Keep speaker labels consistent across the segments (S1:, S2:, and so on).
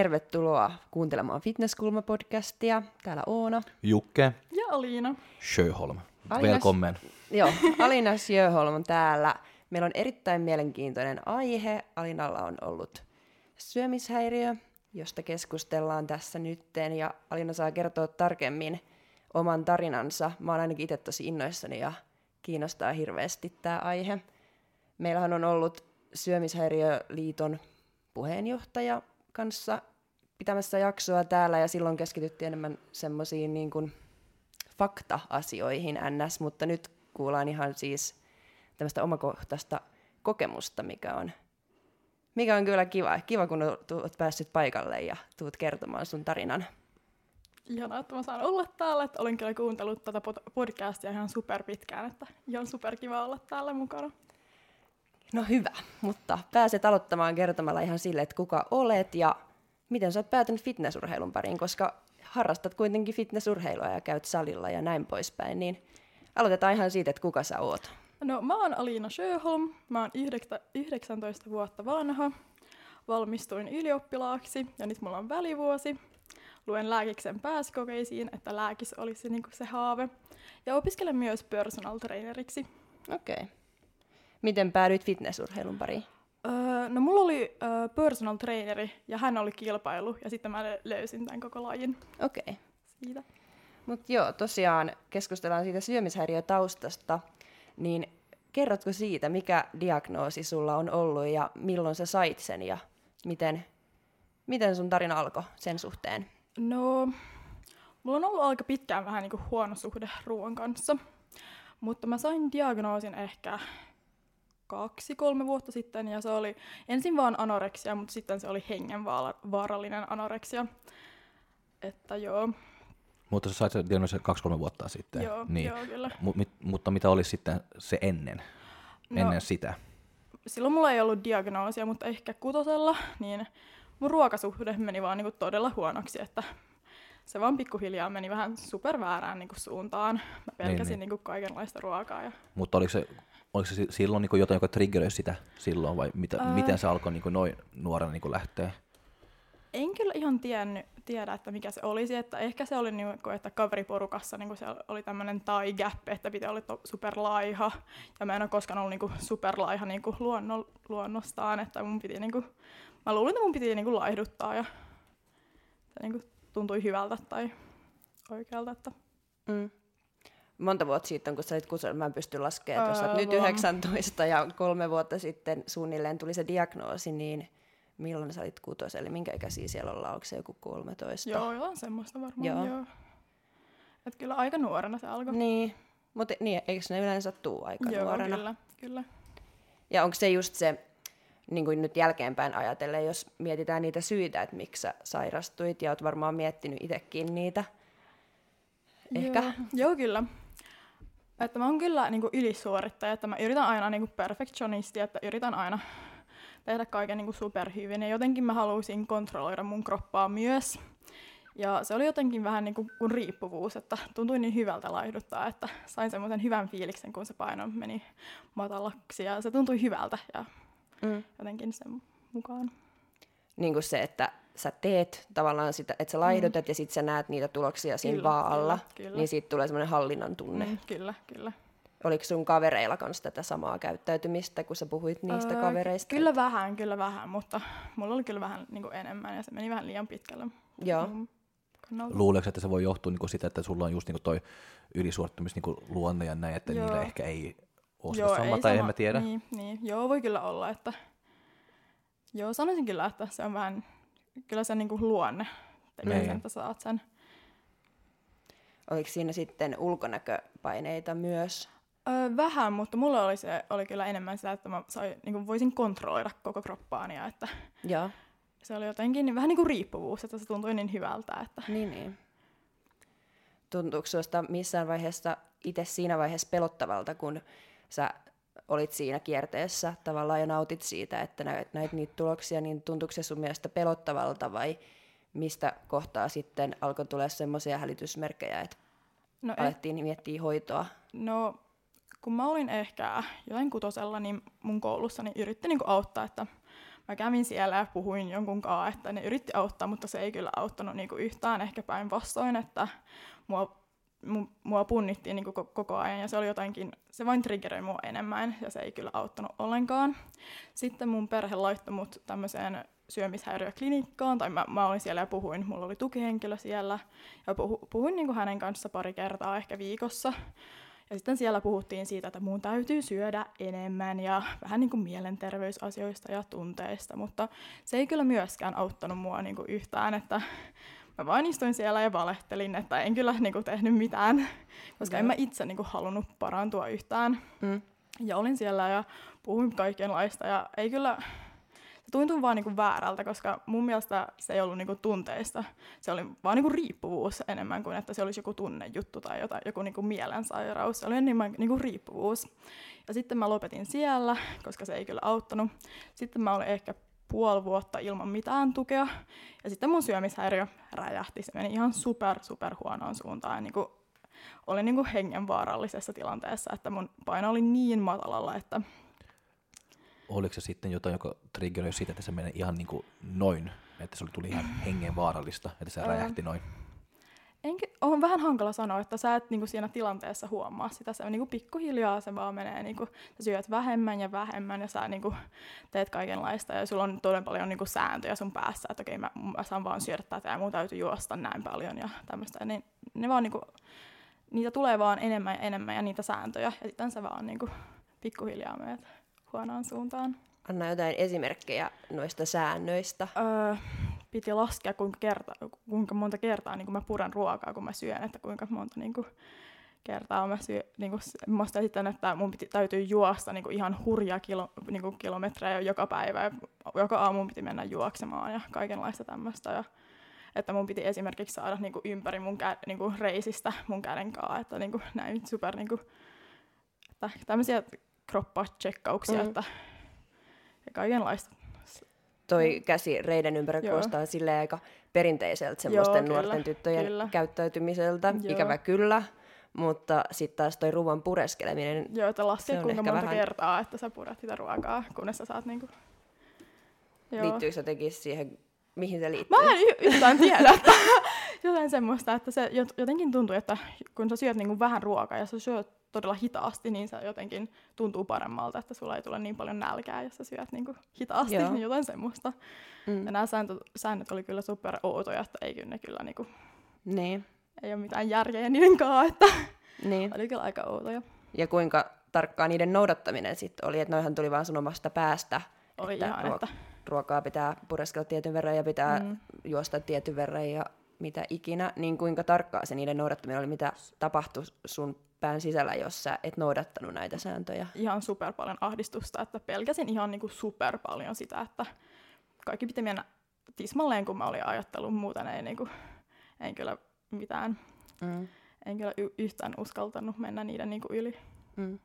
S1: Tervetuloa kuuntelemaan Fitnesskulma-podcastia. Täällä Oona.
S2: Jukke.
S3: Ja Aliina.
S2: Sjöholm.
S1: Alinas-
S2: Välkommen.
S1: Joo, Alina Sjöholm on täällä. Meillä on erittäin mielenkiintoinen aihe. Alinalla on ollut syömishäiriö, josta keskustellaan tässä nytten. Ja Alina saa kertoa tarkemmin oman tarinansa. Mä oon ainakin itse tosi innoissani ja kiinnostaa hirveästi tämä aihe. Meillähän on ollut Syömishäiriöliiton puheenjohtaja kanssa pitämässä jaksoa täällä ja silloin keskityttiin enemmän semmoisiin niin kuin fakta-asioihin ns, mutta nyt kuullaan ihan siis tämmöistä omakohtaista kokemusta, mikä on, mikä on kyllä kiva. Kiva, kun olet päässyt paikalle ja tuut kertomaan sun tarinan.
S3: Ihanaa, että mä saan olla täällä. Että olen kyllä kuuntellut tätä podcastia ihan super pitkään, että ihan super kiva olla täällä mukana.
S1: No hyvä, mutta pääset aloittamaan kertomalla ihan sille, että kuka olet ja miten sä oot päätynyt fitnessurheilun pariin, koska harrastat kuitenkin fitnessurheilua ja käyt salilla ja näin poispäin, niin aloitetaan ihan siitä, että kuka sä oot.
S3: No mä oon Aliina Sjöholm, mä oon 19 vuotta vanha, valmistuin ylioppilaaksi ja nyt mulla on välivuosi. Luen lääkiksen pääsykokeisiin, että lääkis olisi niinku se haave. Ja opiskelen myös personal traineriksi.
S1: Okei. Okay. Miten päädyit fitnessurheilun pariin?
S3: Öö, no mulla oli öö, personal traineri ja hän oli kilpailu ja sitten mä löysin tämän koko lajin.
S1: Okei. Okay.
S3: Siitä.
S1: Mutta joo, tosiaan keskustellaan siitä syömishäiriötaustasta, niin kerrotko siitä, mikä diagnoosi sulla on ollut ja milloin sä sait sen ja miten, miten sun tarina alkoi sen suhteen?
S3: No, mulla on ollut aika pitkään vähän niin kuin huono suhde ruoan kanssa, mutta mä sain diagnoosin ehkä kaksi-kolme vuotta sitten, ja se oli ensin vaan anoreksia, mutta sitten se oli hengenvaarallinen anoreksia. Että joo.
S2: Mutta sä sait sen diagnoosin kaksi-kolme vuotta sitten.
S3: Joo, niin. joo kyllä.
S2: M- mit, mutta mitä oli sitten se ennen, no, ennen sitä?
S3: Silloin mulla ei ollut diagnoosia, mutta ehkä kutosella, niin mun ruokasuhde meni vaan niinku todella huonoksi, että se vaan pikkuhiljaa meni vähän superväärään niinku suuntaan. Mä pelkäsin niin, niin. Niinku kaikenlaista ruokaa. Ja...
S2: Mutta oliko se oliko se silloin niin jotain, joka triggeröi sitä silloin, vai mitä, Ää... miten se alkoi niin noin nuorena niin lähteä?
S3: En kyllä ihan tiennyt, tiedä, että mikä se olisi. Että ehkä se oli, niin kuin, että kaveriporukassa niin kuin se oli tämmöinen tai gap, että pitää olla superlaiha. Ja mä en ole koskaan ollut niin kuin superlaiha niin kuin luonno, luonnostaan. Että mun piti, niin kuin, mä luulin, että mun piti niin kuin laihduttaa ja se niin kuin tuntui hyvältä tai oikealta. Että...
S1: Mm monta vuotta sitten, kun sä olit kusella, mä en pysty laskemaan, että jos olet nyt 19 ja kolme vuotta sitten suunnilleen tuli se diagnoosi, niin milloin sä olit kutos, eli minkä ikäisiä siellä ollaan, onko se joku 13?
S3: Joo, joo, semmoista varmaan, joo. joo. Et kyllä aika nuorena se alkoi.
S1: Niin, mutta niin, eikö ne yleensä tuu aika
S3: joo,
S1: nuorena?
S3: kyllä, kyllä.
S1: Ja onko se just se, niin kuin nyt jälkeenpäin ajatellen, jos mietitään niitä syitä, että miksi sä sairastuit, ja oot varmaan miettinyt itsekin niitä, ehkä?
S3: Joo, joo kyllä. Että mä oon kyllä niin kuin ylisuorittaja, että mä yritän aina niin kuin perfectionisti, että yritän aina tehdä kaiken niin kuin superhyvin. Ja jotenkin mä halusin kontrolloida mun kroppaa myös. Ja se oli jotenkin vähän niin kuin, kuin riippuvuus, että tuntui niin hyvältä laihduttaa, että sain semmoisen hyvän fiiliksen, kun se paino meni matalaksi. Ja se tuntui hyvältä ja mm. jotenkin sen mukaan.
S1: Niin kuin se, että sä teet tavallaan sitä, että sä laihdutat mm. ja sitten sä näet niitä tuloksia siinä kyllä, vaalla, kyllä, kyllä. niin siitä tulee semmoinen hallinnan tunne. Mm,
S3: kyllä, kyllä.
S1: Oliko sun kavereilla kanssa tätä samaa käyttäytymistä, kun sä puhuit niistä öö, kavereista?
S3: Kyllä vähän, kyllä vähän, mutta mulla oli kyllä vähän niin kuin enemmän ja se meni vähän liian pitkälle.
S1: Joo. Mm,
S2: Luuleeko, että se voi johtua niin sitä, että sulla on just niin toi ylisuorittamis niin luonne ja näin, että Joo. niillä ehkä ei ole Joo, sama, ei tai sama. en mä tiedä.
S3: Niin, niin. Joo, voi kyllä olla, että Joo, sanoisin kyllä, että se on vähän kyllä se niinku luonne tekee niin. sen, että saat sen.
S1: Oliko siinä sitten ulkonäköpaineita myös?
S3: Öö, vähän, mutta mulla oli, se, oli kyllä enemmän sitä, että mä sai, niin voisin kontrolloida koko kroppaani. Ja että
S1: Joo.
S3: Se oli jotenkin niin, vähän niin kuin riippuvuus, että se tuntui niin hyvältä. Että...
S1: Niin, niin. Tuntuuko sinusta missään vaiheessa itse siinä vaiheessa pelottavalta, kun sä olit siinä kierteessä tavallaan ja nautit siitä, että näet, näit niitä tuloksia, niin tuntuuko se sun mielestä pelottavalta vai mistä kohtaa sitten alkoi tulla semmoisia hälytysmerkkejä, että no eh- alettiin eh... miettiä hoitoa?
S3: No kun mä olin ehkä jotain kutosella, niin mun koulussa niin yritti niinku auttaa, että mä kävin siellä ja puhuin jonkun kanssa, että ne yritti auttaa, mutta se ei kyllä auttanut niinku yhtään, ehkä päinvastoin, että mua, mua punnittiin niinku koko ajan ja se oli jotenkin, se vain triggeröi mua enemmän ja se ei kyllä auttanut ollenkaan. Sitten mun perhe laittoi mut tämmöiseen syömishäiriöklinikkaan, tai mä, mä olin siellä ja puhuin, mulla oli tukihenkilö siellä, ja puhu, puhuin niin kuin hänen kanssa pari kertaa ehkä viikossa. Ja sitten siellä puhuttiin siitä, että mun täytyy syödä enemmän ja vähän niin kuin mielenterveysasioista ja tunteista, mutta se ei kyllä myöskään auttanut mua niin kuin yhtään, että mä vain istuin siellä ja valehtelin, että en kyllä niin kuin tehnyt mitään, koska en mä itse niin kuin halunnut parantua yhtään. Mm. Ja olin siellä ja puhuin kaikenlaista ja ei kyllä, tuntui vaan niinku väärältä, koska mun mielestä se ei ollut niinku tunteista. Se oli vaan niinku riippuvuus enemmän kuin, että se olisi joku tunnejuttu tai jotain, joku niinku mielensairaus. Se oli enemmän niinku riippuvuus. Ja sitten mä lopetin siellä, koska se ei kyllä auttanut. Sitten mä olin ehkä puoli vuotta ilman mitään tukea. Ja sitten mun syömishäiriö räjähti. Se meni ihan super, super huonoon suuntaan. Ja niinku, olin niinku hengenvaarallisessa tilanteessa, että mun paino oli niin matalalla, että
S2: oliko se sitten jotain, joka triggeröi sitä, että se menee ihan niin kuin noin, että se tuli ihan hengen vaarallista, että se räjähti noin?
S3: Enkä, on vähän hankala sanoa, että sä et niinku siinä tilanteessa huomaa sitä. Se niinku pikkuhiljaa se vaan menee, niinku, sä syöt vähemmän ja vähemmän ja sä niinku teet kaikenlaista. Ja sulla on todella paljon niinku sääntöjä sun päässä, että okei mä, mä saan vaan syödä tätä ja mun täytyy juosta näin paljon ja tämmöistä. Niin, ne vaan niinku, niitä tulee vaan enemmän ja enemmän ja niitä sääntöjä. Ja sitten sä vaan niinku, pikkuhiljaa menet huonoon suuntaan.
S1: Anna jotain esimerkkejä noista säännöistä.
S3: Öö, piti laskea, kuinka, kerta, kuinka monta kertaa niin mä puran ruokaa, kun mä syön, että kuinka monta niin kuin, kertaa mä syön. Niin kuin, mä sitten, että mun piti, täytyy juosta niin kuin, ihan hurjaa kilo, niin kuin, kilometrejä joka päivä. Ja joka aamu piti mennä juoksemaan ja kaikenlaista tämmöistä. Ja, että mun piti esimerkiksi saada niin kuin, ympäri mun kä, niin kuin, reisistä mun käden kanssa, että niin kuin, näin super niin kuin, että tämmöisiä kroppa-tsekkauksia, mm. että ja kaikenlaista.
S1: Toi käsi reiden ympärillä kuulostaa silleen aika perinteiseltä semmoisten Joo, nuorten kyllä, tyttöjen kyllä. käyttäytymiseltä, Joo. ikävä kyllä. Mutta sitten taas toi ruoan pureskeleminen,
S3: Joo, että laske kuinka monta vähän... kertaa, että sä purat sitä ruokaa, kunnes sä saat niinku...
S1: Joo. Liittyykö se jotenkin siihen, mihin se liittyy?
S3: Mä en y- yhtään tiedä, että jotain semmoista, että se jotenkin tuntuu, että kun sä syöt niinku vähän ruokaa ja sä syöt todella hitaasti, niin se jotenkin tuntuu paremmalta, että sulla ei tule niin paljon nälkää, jos sä syöt niin kuin hitaasti, Joo. niin jotain semmoista. Mm. Ja nämä säännöt, säännöt oli kyllä super outoja, että ei ne kyllä niin kuin,
S1: niin.
S3: ei ole mitään järkeä niiden kanssa, että niin. oli kyllä aika outoja.
S1: Ja kuinka tarkkaa niiden noudattaminen sitten oli, että noihan tuli vaan sun omasta päästä,
S3: oli että, ihan, ruo- että
S1: ruokaa pitää pureskella tietyn verran ja pitää mm. juosta tietyn verran ja mitä ikinä, niin kuinka tarkkaa se niiden noudattaminen oli, mitä tapahtui sun pään sisällä, jos sä et noudattanut näitä sääntöjä?
S3: Ihan super paljon ahdistusta, että pelkäsin ihan niin kuin super paljon sitä, että kaikki piti mennä tismalleen, kun mä olin ajattellut, muuten ei, niin kuin, en kyllä mitään, mm. en kyllä y- yhtään uskaltanut mennä niiden niin kuin yli. Mm.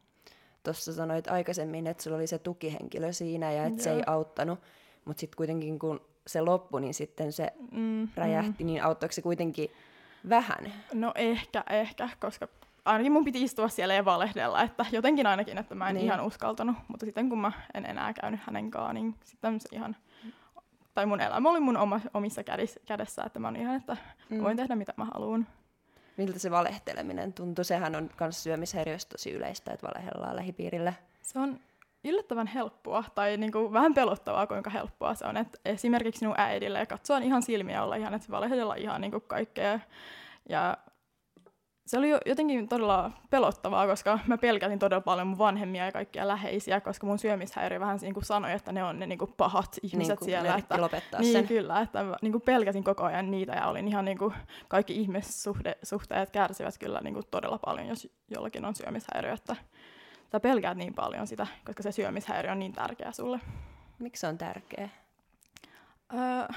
S1: Tuossa sanoit aikaisemmin, että sulla oli se tukihenkilö siinä ja että se ei auttanut, mutta sitten kuitenkin kun se loppui, niin sitten se mm, räjähti, mm. niin auttoiko se kuitenkin vähän?
S3: No ehkä, ehkä, koska ainakin mun piti istua siellä ja valehdella, että jotenkin ainakin, että mä en niin. ihan uskaltanut. Mutta sitten kun mä en enää käynyt hänen kanssaan, niin sitten se ihan, tai mun elämä oli mun oma, omissa kädessä, kädessä, että mä olin ihan, että mm. voin tehdä mitä mä haluan.
S1: Miltä se valehteleminen tuntuu? Sehän on myös syömishäiriössä tosi yleistä, että valehellaan lähipiirille.
S3: Se on yllättävän helppoa, tai niin kuin vähän pelottavaa, kuinka helppoa se on. Et esimerkiksi sinun äidille ja katsoa ihan silmiä olla ihan, että valehdella ihan niin kuin kaikkea. Ja se oli jotenkin todella pelottavaa, koska mä pelkäsin todella paljon mun vanhemmia ja kaikkia läheisiä, koska mun syömishäiriö vähän niin kuin sanoi, että ne on ne niin kuin pahat ihmiset niin siellä.
S1: Että, lopettaa
S3: niin,
S1: sen.
S3: kyllä, että niin kuin pelkäsin koko ajan niitä ja olin ihan niin kuin, kaikki ihmissuhteet kärsivät kyllä niin kuin todella paljon, jos jollakin on syömishäiriö, että sä pelkäät niin paljon sitä, koska se syömishäiriö on niin tärkeä sulle.
S1: Miksi se on tärkeä?
S3: Öö,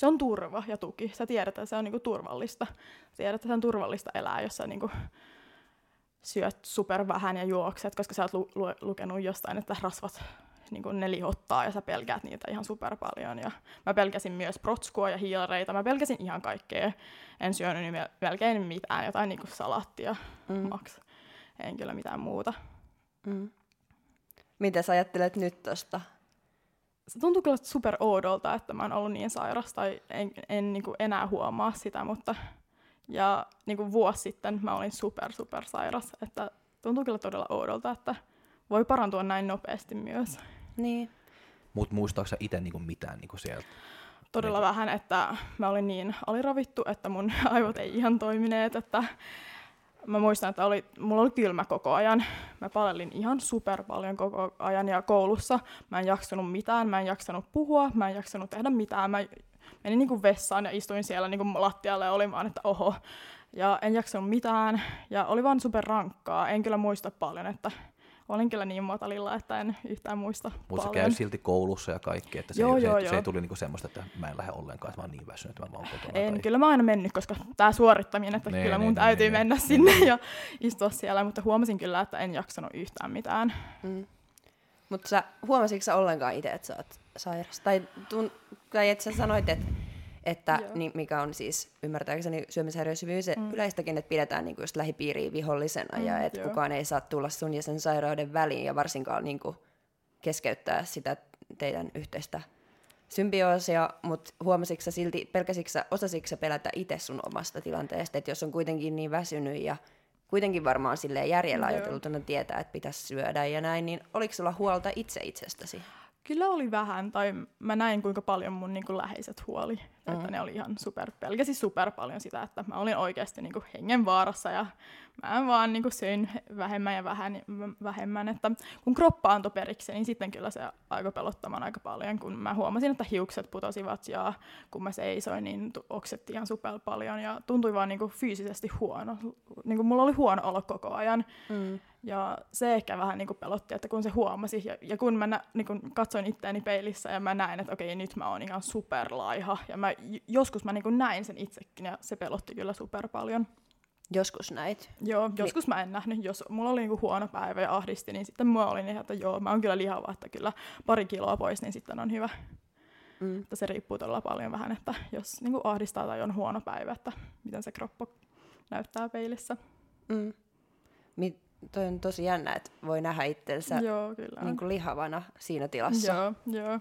S3: se on turva ja tuki. Sä tiedät, että se on niinku turvallista. Sä tiedät, että se on turvallista elää, jos sä niinku syöt super vähän ja juokset, koska sä oot lu- lu- lukenut jostain, että rasvat niin ne lihottaa ja sä pelkäät niitä ihan super paljon. Ja mä pelkäsin myös protskua ja hiilareita, mä pelkäsin ihan kaikkea. En syönyt niin melkein mitään, jotain niin kuin salattia, mm. maks. En kyllä mitään muuta. Mm.
S1: Mitä sä ajattelet nyt tosta?
S3: Se tuntuu kyllä super oudolta, että mä oon ollut niin sairas tai en, en niin kuin enää huomaa sitä, mutta ja niin kuin vuosi sitten mä olin super super sairas, että tuntuu kyllä todella oudolta, että voi parantua näin nopeasti myös.
S1: Niin.
S2: Mutta muistaaksä itse niinku mitään niinku sieltä?
S3: Todella niin. vähän, että mä olin niin aliravittu, että mun aivot ei ihan toimineet, että mä muistan, että oli, mulla oli kylmä koko ajan. Mä palelin ihan super paljon koko ajan ja koulussa mä en jaksanut mitään, mä en jaksanut puhua, mä en jaksanut tehdä mitään. Mä menin niin kuin vessaan ja istuin siellä niin kuin lattialle ja olin vaan, että oho. Ja en jaksanut mitään ja oli vaan super rankkaa. En kyllä muista paljon, että olin kyllä niin matalilla, että en yhtään muista
S2: Mutta se käy silti koulussa ja kaikki, että se, joo, ei, joo, se, joo. se ei tuli niinku semmoista, että mä en lähde ollenkaan, että mä oon niin väsynyt, että mä vaan kotona.
S3: En, tai... kyllä mä oon aina mennyt, koska tämä suorittaminen, että nee, kyllä mun nee, täytyy nee, mennä nee, sinne nee. ja istua siellä, mutta huomasin kyllä, että en jaksanut yhtään mitään. Mm.
S1: Mutta sä huomasitko sä ollenkaan itse, että sä oot sairas? Tai, tun, tai että sä sanoit, että että niin, mikä on siis ymmärtääkseni syömishäiriöisyvyys mm. yleistäkin, että pidetään niin kuin just lähipiiriä vihollisena mm, ja että kukaan ei saa tulla sun ja sen sairauden väliin ja varsinkaan niin kuin keskeyttää sitä teidän yhteistä symbioosia, mutta huomasitko sä silti, pelkäsitkö sä, osasitko pelätä itse sun omasta tilanteesta, että jos on kuitenkin niin väsynyt ja kuitenkin varmaan silleen järjellä ajateltuna tietää, että pitäisi syödä ja näin, niin oliko sulla huolta itse itsestäsi?
S3: Kyllä oli vähän, tai mä näin kuinka paljon mun niin kuin, läheiset huoli, mm-hmm. että ne oli ihan super, pelkäsi super paljon sitä, että mä olin oikeasti niin kuin, hengen vaarassa ja mä vaan niin kuin, söin vähemmän ja vähän, vähemmän, että kun kroppa antoi periksi, niin sitten kyllä se aika pelottamaan aika paljon, kun mä huomasin, että hiukset putosivat ja kun mä seisoin, niin oksetti ihan super paljon ja tuntui vaan niin kuin, fyysisesti huono, niin kuin, mulla oli huono olo koko ajan. Mm. Ja se ehkä vähän niin kuin pelotti, että kun se huomasi, ja, ja kun mä nä, niin katsoin itseäni peilissä ja mä näin, että okei, nyt mä oon ihan superlaiha, ja mä, joskus mä niin näin sen itsekin, ja se pelotti kyllä super paljon.
S1: Joskus näit?
S3: Joo, joskus mä en nähnyt. Jos mulla oli niinku huono päivä ja ahdisti, niin sitten mä olin ihan, että joo, mä oon kyllä lihava, että kyllä pari kiloa pois, niin sitten on hyvä. Mm. Että se riippuu todella paljon vähän, että jos niinku ahdistaa tai on huono päivä, että miten se kroppa näyttää peilissä. Mm.
S1: Mi- toi on tosi jännä, että voi nähdä itsensä joo, kyllä. Niin kuin lihavana siinä tilassa.
S3: Joo, joo.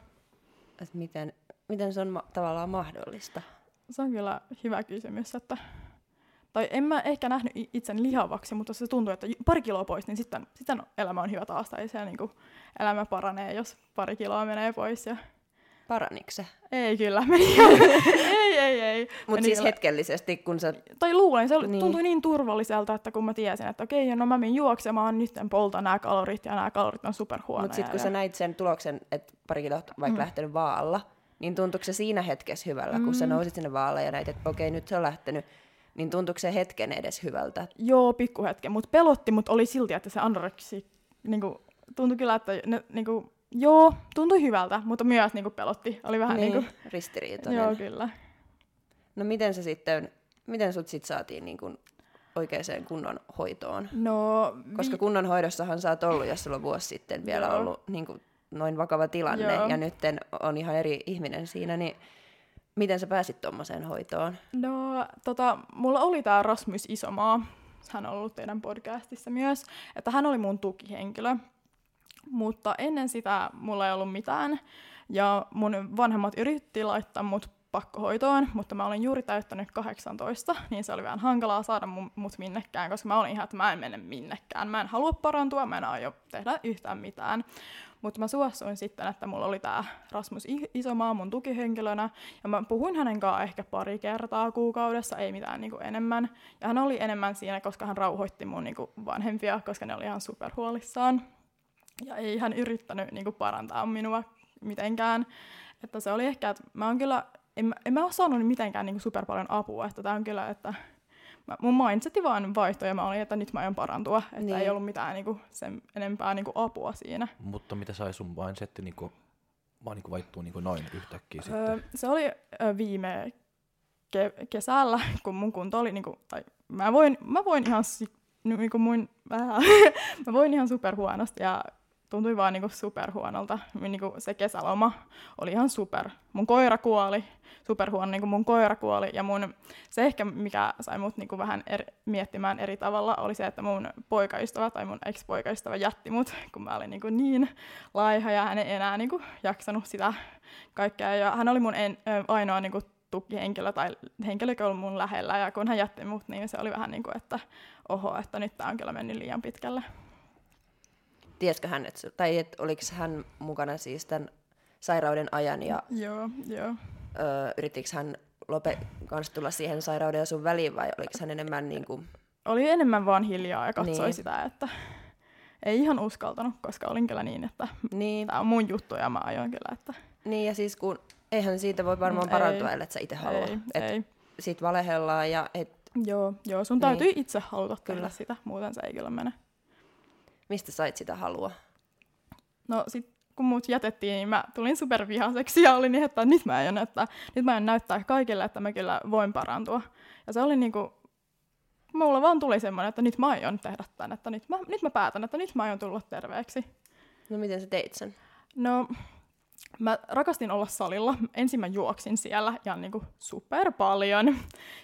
S1: Et miten, miten se on ma- tavallaan mahdollista?
S3: Se on kyllä hyvä kysymys, että tai en mä ehkä nähnyt itsen lihavaksi, mutta se tuntuu, että pari kiloa pois, niin sitten, sitten elämä on hyvä taas, tai se niin kuin, elämä paranee, jos pari kiloa menee pois. Ja...
S1: Paraniko se?
S3: Ei kyllä, meni ei, ei, ei.
S1: Mutta siis kyllä. hetkellisesti, kun sä...
S3: Tai luulen, se niin. tuntui niin turvalliselta, että kun mä tiesin, että okei, no mä menin juoksemaan, nyt en polta nämä kalorit, ja nämä kalorit on superhuonoja.
S1: Mutta sitten kun ja... sä näit sen tuloksen, että pari kiloa vaikka mm. lähtenyt vaalla, niin tuntuuko se siinä hetkessä hyvältä, mm. kun sä mm. nousit sinne vaalle ja näit, että okei, nyt se on lähtenyt, niin tuntuuko se hetken edes hyvältä?
S3: Joo, pikkuhetken, mutta pelotti, mutta oli silti, että se anoreksi, niin kuin, tuntui kyllä, että ne, niin kuin, Joo, tuntui hyvältä, mutta myös niinku pelotti. Oli vähän niin, niinku...
S1: ristiriitainen.
S3: Joo, kyllä.
S1: No miten se sitten, miten sut sit saatiin niinku oikeaan kunnon hoitoon?
S3: No,
S1: Koska vi... kunnon hoidossahan sä oot ollut, jos sulla on vuosi sitten vielä Joo. ollut niinku noin vakava tilanne, Joo. ja nyt on ihan eri ihminen siinä, niin miten sä pääsit tuommoiseen hoitoon?
S3: No, tota, mulla oli tää Rasmus Isomaa, hän on ollut teidän podcastissa myös, että hän oli mun tukihenkilö. Mutta ennen sitä mulla ei ollut mitään. Ja mun vanhemmat yritti laittaa mut pakkohoitoon, mutta mä olin juuri täyttänyt 18, niin se oli vähän hankalaa saada mut minnekään, koska mä olin ihan, että mä en mene minnekään. Mä en halua parantua, mä en aio tehdä yhtään mitään. Mutta mä suostuin sitten, että mulla oli tämä Rasmus Isomaa mun tukihenkilönä, ja mä puhuin hänen kanssaan ehkä pari kertaa kuukaudessa, ei mitään niinku enemmän. Ja hän oli enemmän siinä, koska hän rauhoitti mun niinku vanhempia, koska ne oli ihan superhuolissaan ja ei hän yrittänyt niin kuin, parantaa minua mitenkään. Että se oli ehkä, että mä oon kyllä, en, en mä ole saanut mitenkään niin kuin, super paljon apua, että tää on kyllä, että mä, mun mindseti vaan vaihtoi ja mä olin, että nyt mä aion parantua, että niin. ei ollut mitään niin kuin, sen enempää niin kuin, apua siinä.
S2: Mutta mitä sai sun mindsetti niin kuin, vaan niin kuin vaihtuu niin kuin noin yhtäkkiä sitten? Öö,
S3: se oli ö, viime ke- kesällä, kun mun kunto oli, niin kuin, tai mä voin, mä voin ihan, niin kuin mun, mä voin ihan super huonosti ja tuntui vaan niinku superhuonolta. Niinku se kesäloma oli ihan super. Mun koira kuoli, superhuono niinku mun koira kuoli. Ja mun, se ehkä, mikä sai mut niinku vähän eri, miettimään eri tavalla, oli se, että mun poikaystävä tai mun ex-poikaystävä jätti mut, kun mä olin niinku niin laiha ja hän ei enää niinku jaksanut sitä kaikkea. Ja hän oli mun en, ainoa niinku tukihenkilö tai henkilö, joka oli mun lähellä. Ja kun hän jätti mut, niin se oli vähän niin kuin, että oho, että nyt tää on kyllä mennyt liian pitkälle.
S1: Tiesikö hän, että, tai et, oliko hän mukana siis tämän sairauden ajan ja
S3: joo, joo.
S1: Ö, yrittikö hän lope, kanssa tulla siihen sairauden ja sun väliin vai oliko hän enemmän niin kuin...
S3: Oli enemmän vaan hiljaa ja katsoi niin. sitä, että ei ihan uskaltanut, koska olin kyllä niin, että niin. tämä on mun juttu ja mä ajoin kyllä. Että...
S1: Niin ja siis kun eihän siitä voi varmaan mm, parantua, ellei sä itse halua. Ei, et ei. Sit valehellaan ja et...
S3: Joo, joo, sun täytyy niin. itse haluta kyllä sitä, muuten se ei kyllä mene.
S1: Mistä sait sitä halua?
S3: No sit kun mut jätettiin, niin mä tulin supervihaseksi ja olin niin, että nyt mä aion, että nyt mä aion näyttää kaikille, että mä kyllä voin parantua. Ja se oli niinku, mulla vaan tuli semmoinen, että nyt mä aion tehdä tämän, että nyt mä, nyt mä päätän, että nyt mä aion tulla terveeksi.
S1: No miten sä teit sen?
S3: No Mä rakastin olla salilla. Ensin mä juoksin siellä ihan niinku super paljon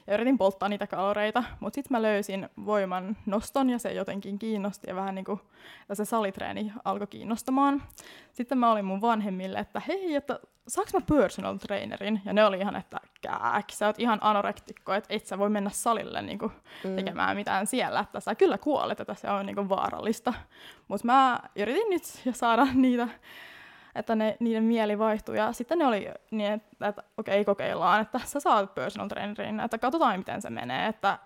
S3: ja yritin polttaa niitä kaloreita, mutta sitten mä löysin voiman noston ja se jotenkin kiinnosti ja vähän niinku, että se salitreeni alkoi kiinnostamaan. Sitten mä olin mun vanhemmille, että hei, että saaks mä personal trainerin? Ja ne oli ihan, että kääk, sä oot ihan anorektikko, että et sä voi mennä salille niinku mm. tekemään mitään siellä, että sä kyllä kuolet, että se on niinku vaarallista. Mutta mä yritin nyt saada niitä että ne, niiden mieli vaihtui. Ja sitten ne oli niin, että, että okei, okay, kokeillaan, että sä saat personal trainerin, että katsotaan, miten se menee, että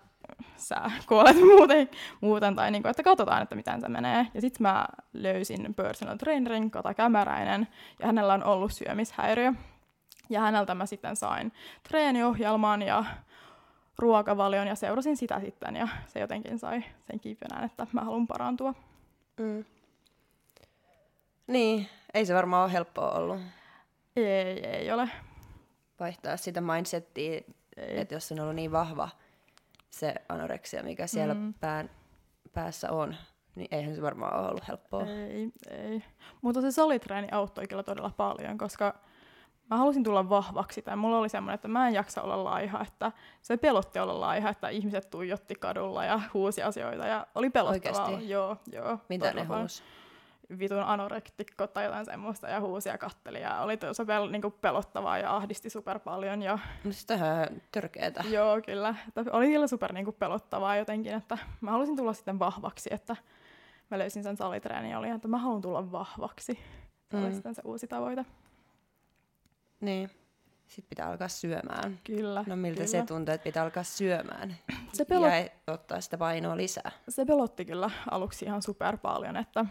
S3: sä kuolet muuten, muuten tai niin kuin, että katsotaan, että miten se menee. Ja sitten mä löysin personal trainerin, Kata Kämäräinen, ja hänellä on ollut syömishäiriö. Ja häneltä mä sitten sain treeniohjelman ja ruokavalion ja seurasin sitä sitten ja se jotenkin sai sen kiipynään, että mä haluan parantua. Mm.
S1: Niin, ei se varmaan ole helppoa ollut.
S3: Ei, ei ole.
S1: Vaihtaa sitä mindsettiä, että jos on ollut niin vahva se anoreksia, mikä siellä mm. pään, päässä on, niin eihän se varmaan ole ollut helppoa.
S3: Ei, ei. Mutta se salitreeni auttoi kyllä todella paljon, koska mä halusin tulla vahvaksi, tai mulla oli semmoinen, että mä en jaksa olla laiha, että se pelotti olla laiha, että ihmiset tuijotti kadulla ja huusi asioita, ja oli pelottavaa.
S1: Oikeasti?
S3: Joo, joo.
S1: Mitä ne huusi?
S3: Vitun anorektikko tai jotain semmoista ja huusia katteli ja oli tosi pel, niin pelottavaa ja ahdisti super paljon. Ja...
S1: No ihan törkeetä.
S3: Joo, kyllä. Että oli kyllä super niin kuin pelottavaa jotenkin, että mä halusin tulla sitten vahvaksi, että mä löysin sen salitreenin ja oli, että mä haluan tulla vahvaksi. Se mm. oli sitten se uusi tavoite.
S1: Niin. Sitten pitää alkaa syömään.
S3: Kyllä.
S1: No miltä
S3: kyllä.
S1: se tuntuu, että pitää alkaa syömään se pelot... ja ottaa sitä painoa lisää?
S3: Se pelotti kyllä aluksi ihan super paljon, että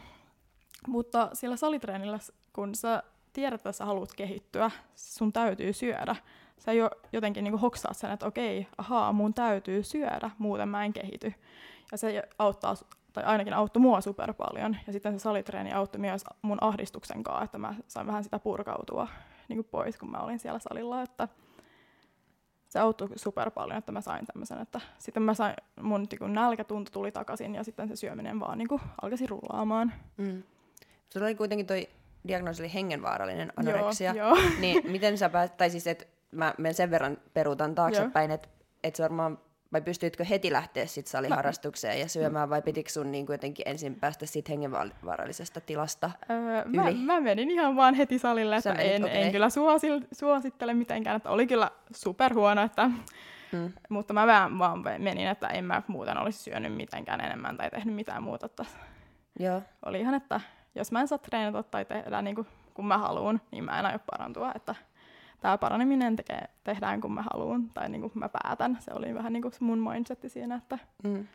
S3: mutta sillä salitreenillä, kun sä tiedät, että sä haluat kehittyä, sun täytyy syödä. Sä jo jotenkin niin hoksaat sen, että okei, ahaa, mun täytyy syödä, muuten mä en kehity. Ja se auttaa, tai ainakin auttoi mua super paljon. Ja sitten se salitreeni auttoi myös mun ahdistuksen kanssa, että mä sain vähän sitä purkautua niin pois, kun mä olin siellä salilla. Että se auttoi super paljon, että mä sain tämmöisen, että sitten mä sain, mun niin nälkätunto tuli takaisin ja sitten se syöminen vaan niin alkoi rullaamaan. Mm.
S1: Sulla oli kuitenkin toi diagnoosi oli hengenvaarallinen anoreksia.
S3: Joo, joo.
S1: Niin miten sä pääsit, tai siis että mä menen sen verran peruutan taaksepäin, että et varmaan, vai pystyitkö heti lähteä sit saliharrastukseen mä, ja syömään, vai pitikö sun niin jotenkin ensin päästä siitä hengenvaarallisesta tilasta
S3: öö, yli? Mä, mä, menin ihan vaan heti salille, että menit, en, okay. en kyllä suosil, suosittele mitenkään, että oli kyllä superhuono, että Hmm. Mutta mä vaan, vaan menin, että en mä muuten olisi syönyt mitenkään enemmän tai tehnyt mitään muuta. Että
S1: Joo.
S3: Oli ihan, että jos mä en saa treenata tai tehdä niin kuin, kun mä haluan, niin mä en aio parantua. Että tämä paraneminen tekee, tehdään kun mä haluan tai niin kuin mä päätän. Se oli vähän niin kuin mun mindsetti siinä, että mm.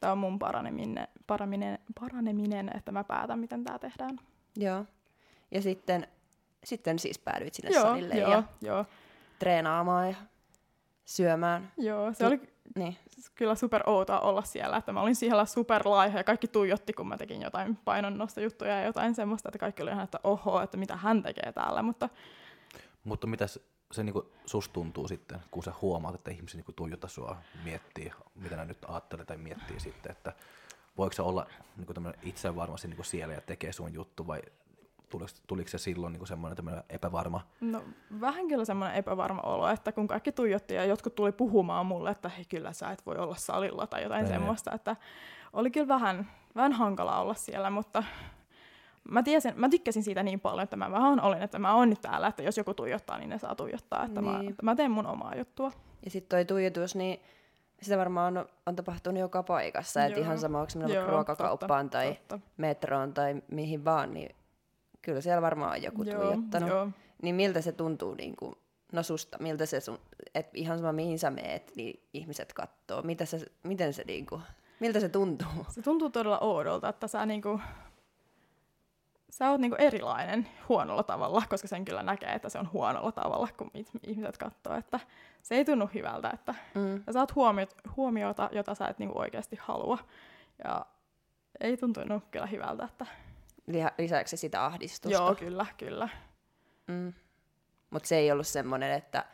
S3: tämä on mun paraneminen, paraneminen, paraneminen, että mä päätän, miten tämä tehdään.
S1: Joo. Ja sitten, sitten siis päädyit sinne
S3: joo,
S1: salille
S3: joo,
S1: ja
S3: joo.
S1: treenaamaan ja syömään.
S3: Joo, se oli niin. kyllä super outoa olla siellä, että mä olin siellä super laiha ja kaikki tuijotti, kun mä tekin jotain painonnostojuttuja ja jotain semmoista, että kaikki oli ihan, että oho, että mitä hän tekee täällä, mutta...
S2: Mutta mitä se niinku susta tuntuu sitten, kun sä huomaat, että ihmiset niinku tuijottaa sua, miettii, mitä ne nyt ajattelee tai miettii sitten, että voiko se olla niin itse varmasti niin siellä ja tekee sun juttu vai tuliko, tuliko se silloin niin semmoinen epävarma?
S3: No vähän kyllä semmoinen epävarma olo, että kun kaikki tuijotti ja jotkut tuli puhumaan mulle, että hei kyllä sä et voi olla salilla tai jotain Ei. semmoista, että oli kyllä vähän, vähän hankala olla siellä, mutta mä, tiesin, mä tykkäsin siitä niin paljon, että mä vähän olin, että mä oon nyt täällä, että jos joku tuijottaa, niin ne saa tuijottaa, että, niin. mä, että mä teen mun omaa juttua.
S1: Ja sitten toi tuijotus, niin sitä varmaan on, on tapahtunut joka paikassa, että ihan sama, onko ruokakauppaan totta, tai totta. metroon tai mihin vaan, niin kyllä siellä varmaan on joku joo, tuijottanut. Joo. Niin miltä se tuntuu niin kuin, no susta, miltä se sun, että ihan sama mihin sä meet, niin ihmiset katsoo. Mitä se, miten se niin kuin, miltä se tuntuu?
S3: Se tuntuu todella oudolta, että sä niinku, sä oot niinku erilainen huonolla tavalla, koska sen kyllä näkee, että se on huonolla tavalla, kun ihmiset katsoo, että se ei tunnu hyvältä, että mm. sä saat huomiot, huomiota, jota sä et niinku oikeasti halua. Ja ei tuntunut kyllä hyvältä, että
S1: lisäksi sitä ahdistusta.
S3: Joo, kyllä, kyllä.
S1: Mm. Mutta se ei ollut semmoinen, että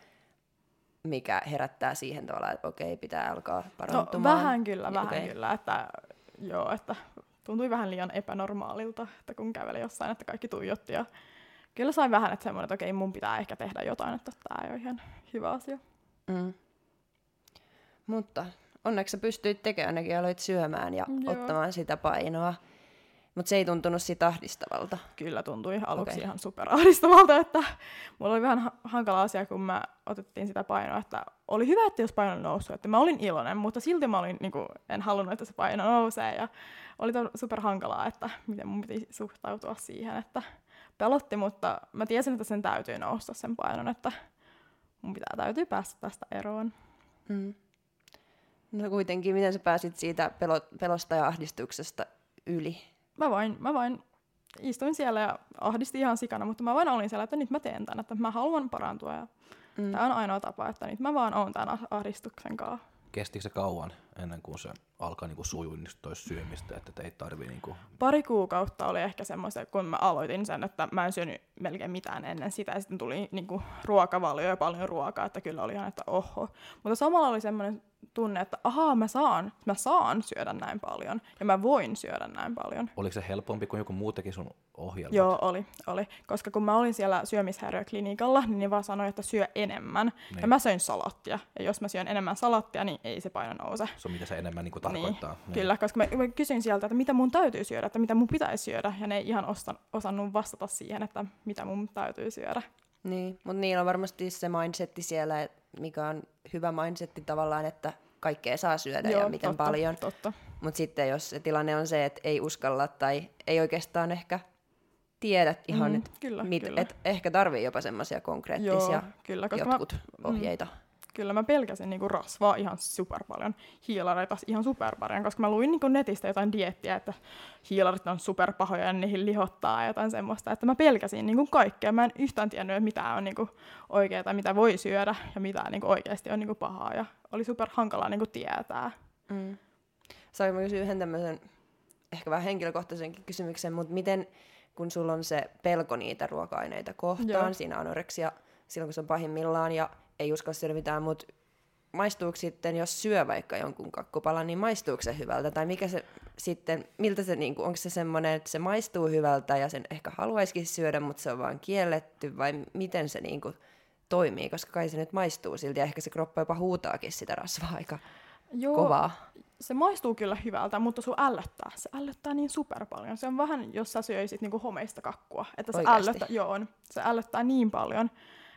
S1: mikä herättää siihen tavalla, että okei, pitää alkaa parantumaan.
S3: No, vähän kyllä, vähän okay. kyllä. Että, joo, että tuntui vähän liian epänormaalilta, että kun käveli jossain, että kaikki tuijotti. Ja kyllä sain vähän, että semmoinen, että okei, mun pitää ehkä tehdä jotain, että tämä ei ole ihan hyvä asia. Mm.
S1: Mutta onneksi sä pystyit tekemään, ainakin aloit syömään ja Joo. ottamaan sitä painoa. Mutta se ei tuntunut siitä ahdistavalta.
S3: Kyllä tuntui aluksi okay. ihan superahdistavalta, että mulla oli vähän hankala asia, kun mä otettiin sitä painoa, että oli hyvä, että jos paino noussut, että mä olin iloinen, mutta silti mä olin, niin kuin, en halunnut, että se paino nousee ja oli super hankalaa, että miten mun piti suhtautua siihen, että pelotti, mutta mä tiesin, että sen täytyy nousta sen painon, että mun pitää täytyy päästä tästä eroon. Mm.
S1: No kuitenkin, miten sä pääsit siitä pelo- pelosta ja ahdistuksesta yli?
S3: Mä vain, mä vain istuin siellä ja ahdisti ihan sikana, mutta mä vain olin siellä, että nyt mä teen tämän, että mä haluan parantua ja mm. tämä on ainoa tapa, että nyt mä vaan oon tämän ahdistuksen kanssa.
S2: Kestikö se kauan ennen kuin se alkaa niinku sujunnista syömistä, että ei tarvii niinku...
S3: Pari kuukautta oli ehkä semmoista, kun mä aloitin sen, että mä en syönyt melkein mitään ennen sitä, ja sitten tuli niinku ruokavalio ja paljon ruokaa, että kyllä oli ihan, että oho. Mutta samalla oli semmoinen tunne, että ahaa, mä saan, mä saan syödä näin paljon ja mä voin syödä näin paljon.
S2: Oliko se helpompi kuin joku muu teki sun ohjelmat?
S3: Joo, oli, oli. Koska kun mä olin siellä syömishäiriöklinikalla, niin ne vaan sanoi, että syö enemmän. Niin. Ja mä söin salattia. Ja jos mä syön enemmän salattia, niin ei se paino nouse.
S2: Se on mitä se enemmän niin kuin tarkoittaa. Niin.
S3: Niin. Kyllä, koska mä, mä kysyin sieltä, että mitä mun täytyy syödä, että mitä mun pitäisi syödä. Ja ne ei ihan ostan, osannut vastata siihen, että mitä mun täytyy syödä.
S1: Niin, mutta niillä on varmasti se mindsetti siellä, mikä on hyvä mindsetti tavallaan, että kaikkea saa syödä Joo, ja miten totta, paljon.
S3: Totta.
S1: Mutta sitten jos se tilanne on se, että ei uskalla tai ei oikeastaan ehkä tiedä ihan, mm, että kyllä, mit, kyllä. Et ehkä tarvii jopa semmoisia konkreettisia Joo, kyllä, koska jotkut mä, mm. ohjeita. Mm,
S3: kyllä mä pelkäsin niinku rasvaa ihan super paljon, hiilareita ihan super paljon, koska mä luin niinku netistä jotain diettiä, että hiilarit on super pahoja ja niihin lihottaa ja jotain semmoista, että mä pelkäsin niinku kaikkea. Mä en yhtään tiennyt, että mitä on niinku oikeaa, mitä voi syödä ja mitä niinku oikeasti on niinku pahaa ja oli super hankalaa niinku tietää. Mm.
S1: Saanko kysyä yhden tämmöisen ehkä vähän henkilökohtaisenkin kysymyksen, mutta miten kun sulla on se pelko niitä ruoka-aineita kohtaan, Joo. siinä anoreksia silloin kun se on pahimmillaan ja ei uskalla syödä mitään, mutta maistuuko sitten, jos syö vaikka jonkun kakkupalan, niin maistuuko se hyvältä? Tai mikä se sitten, miltä se, niin kuin, onko se semmoinen, että se maistuu hyvältä ja sen ehkä haluaisikin syödä, mutta se on vaan kielletty, vai miten se niin kuin, toimii? Koska kai se nyt maistuu silti ja ehkä se kroppa jopa huutaakin sitä rasvaa aika Joo, kovaa.
S3: se maistuu kyllä hyvältä, mutta sun ällöttää. Se ällöttää niin super paljon. Se on vähän, jos sä syöisit niin kuin homeista kakkua. Että se ällöttää, joo, se ällöttää niin paljon,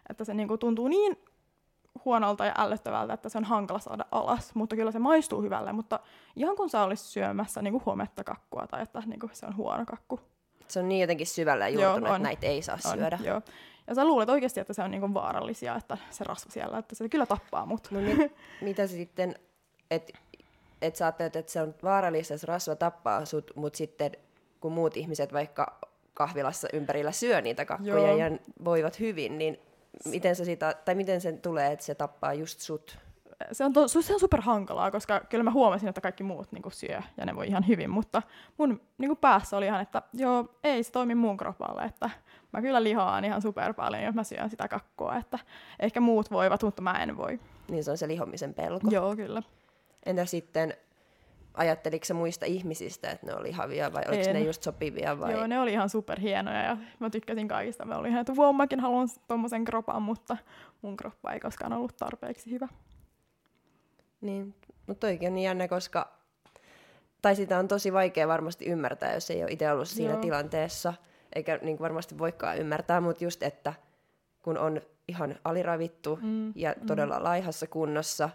S3: että se niin kuin tuntuu niin huonolta ja ällöttävältä, että se on hankala saada alas, mutta kyllä se maistuu hyvälle, mutta ihan kun sä olisit syömässä niin kuin huometta kakkua tai että niin kuin se on huono kakku.
S1: Se on niin jotenkin syvällä juurtunut, että näitä ei saa on, syödä.
S3: Joo. Ja sä luulet oikeasti, että se on niinku vaarallisia, että se rasva siellä, että se kyllä tappaa mut.
S1: No mit, mitä se sitten, että et sä ajattelet, että se on vaarallista, että rasva tappaa sut, mutta sitten kun muut ihmiset vaikka kahvilassa ympärillä syö niitä kakkuja Joo. ja voivat hyvin, niin miten se, sitä, tai miten sen tulee, että se tappaa just sut?
S3: Se on, to, se on super hankalaa, koska kyllä mä huomasin, että kaikki muut niin syö ja ne voi ihan hyvin, mutta mun niin päässä oli ihan, että joo, ei se toimi mun kropalle, että mä kyllä lihoan ihan super paljon, jos mä syön sitä kakkua, että ehkä muut voivat, mutta mä en voi.
S1: Niin se on se lihomisen pelko.
S3: Joo, kyllä.
S1: Entä sitten, ajatteliko sä muista ihmisistä, että ne oli havia vai oliko
S3: En.
S1: ne just sopivia vai?
S3: Joo, ne oli ihan superhienoja ja mä tykkäsin kaikista. Mä olin ihan, että wow, mäkin haluan tommosen kropan, mutta mun kroppa ei koskaan ollut tarpeeksi hyvä.
S1: Niin, mutta toikin on niin jännä, koska tai sitä on tosi vaikea varmasti ymmärtää, jos ei ole itse ollut siinä
S3: Joo.
S1: tilanteessa, eikä niin kuin varmasti voikaan ymmärtää, mutta just, että kun on ihan aliravittu
S3: Mm,
S1: ja todella laihassa kunnossa,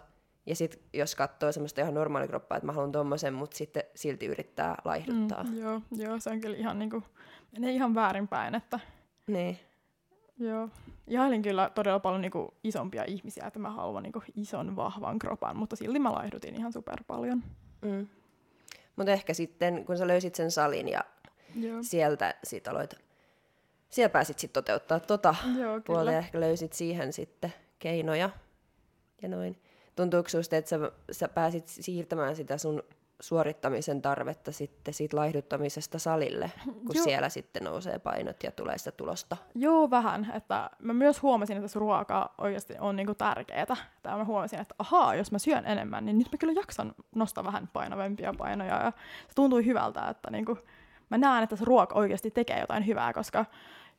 S1: ja sitten jos katsoo semmoista ihan normaalikroppaa, että mä haluan tommosen, mutta sitten silti yrittää laihduttaa. Mm.
S3: Joo, joo, se on kyllä ihan niinku, menee ihan väärinpäin, että
S1: Niin,
S3: joo. Ihailin kyllä todella paljon niinku isompia ihmisiä, että mä haluan niinku ison, vahvan kropan, mutta silti mä laihdutin ihan super paljon.
S1: mm. Mutta ehkä sitten, kun sä löysit sen salin ja
S3: Joo,
S1: sieltä sit aloit, siellä pääsit sitten toteuttaa tota
S3: joo
S1: puolta ja ehkä löysit siihen sitten keinoja ja noin. Tuntuuko susta, että sä, sä pääsit siirtämään sitä sun suorittamisen tarvetta sitten siitä laihduttamisesta salille, kun
S3: Joo.
S1: siellä sitten nousee painot ja tulee sitä tulosta?
S3: Joo, vähän. Että mä myös huomasin, että se ruoka oikeasti on niinku tärkeää. Tai mä huomasin, että ahaa, jos mä syön enemmän, niin nyt mä kyllä jaksan nostaa vähän painavempia painoja. Ja se tuntui hyvältä, että niinku, mä näen, että se ruoka oikeasti tekee jotain hyvää, koska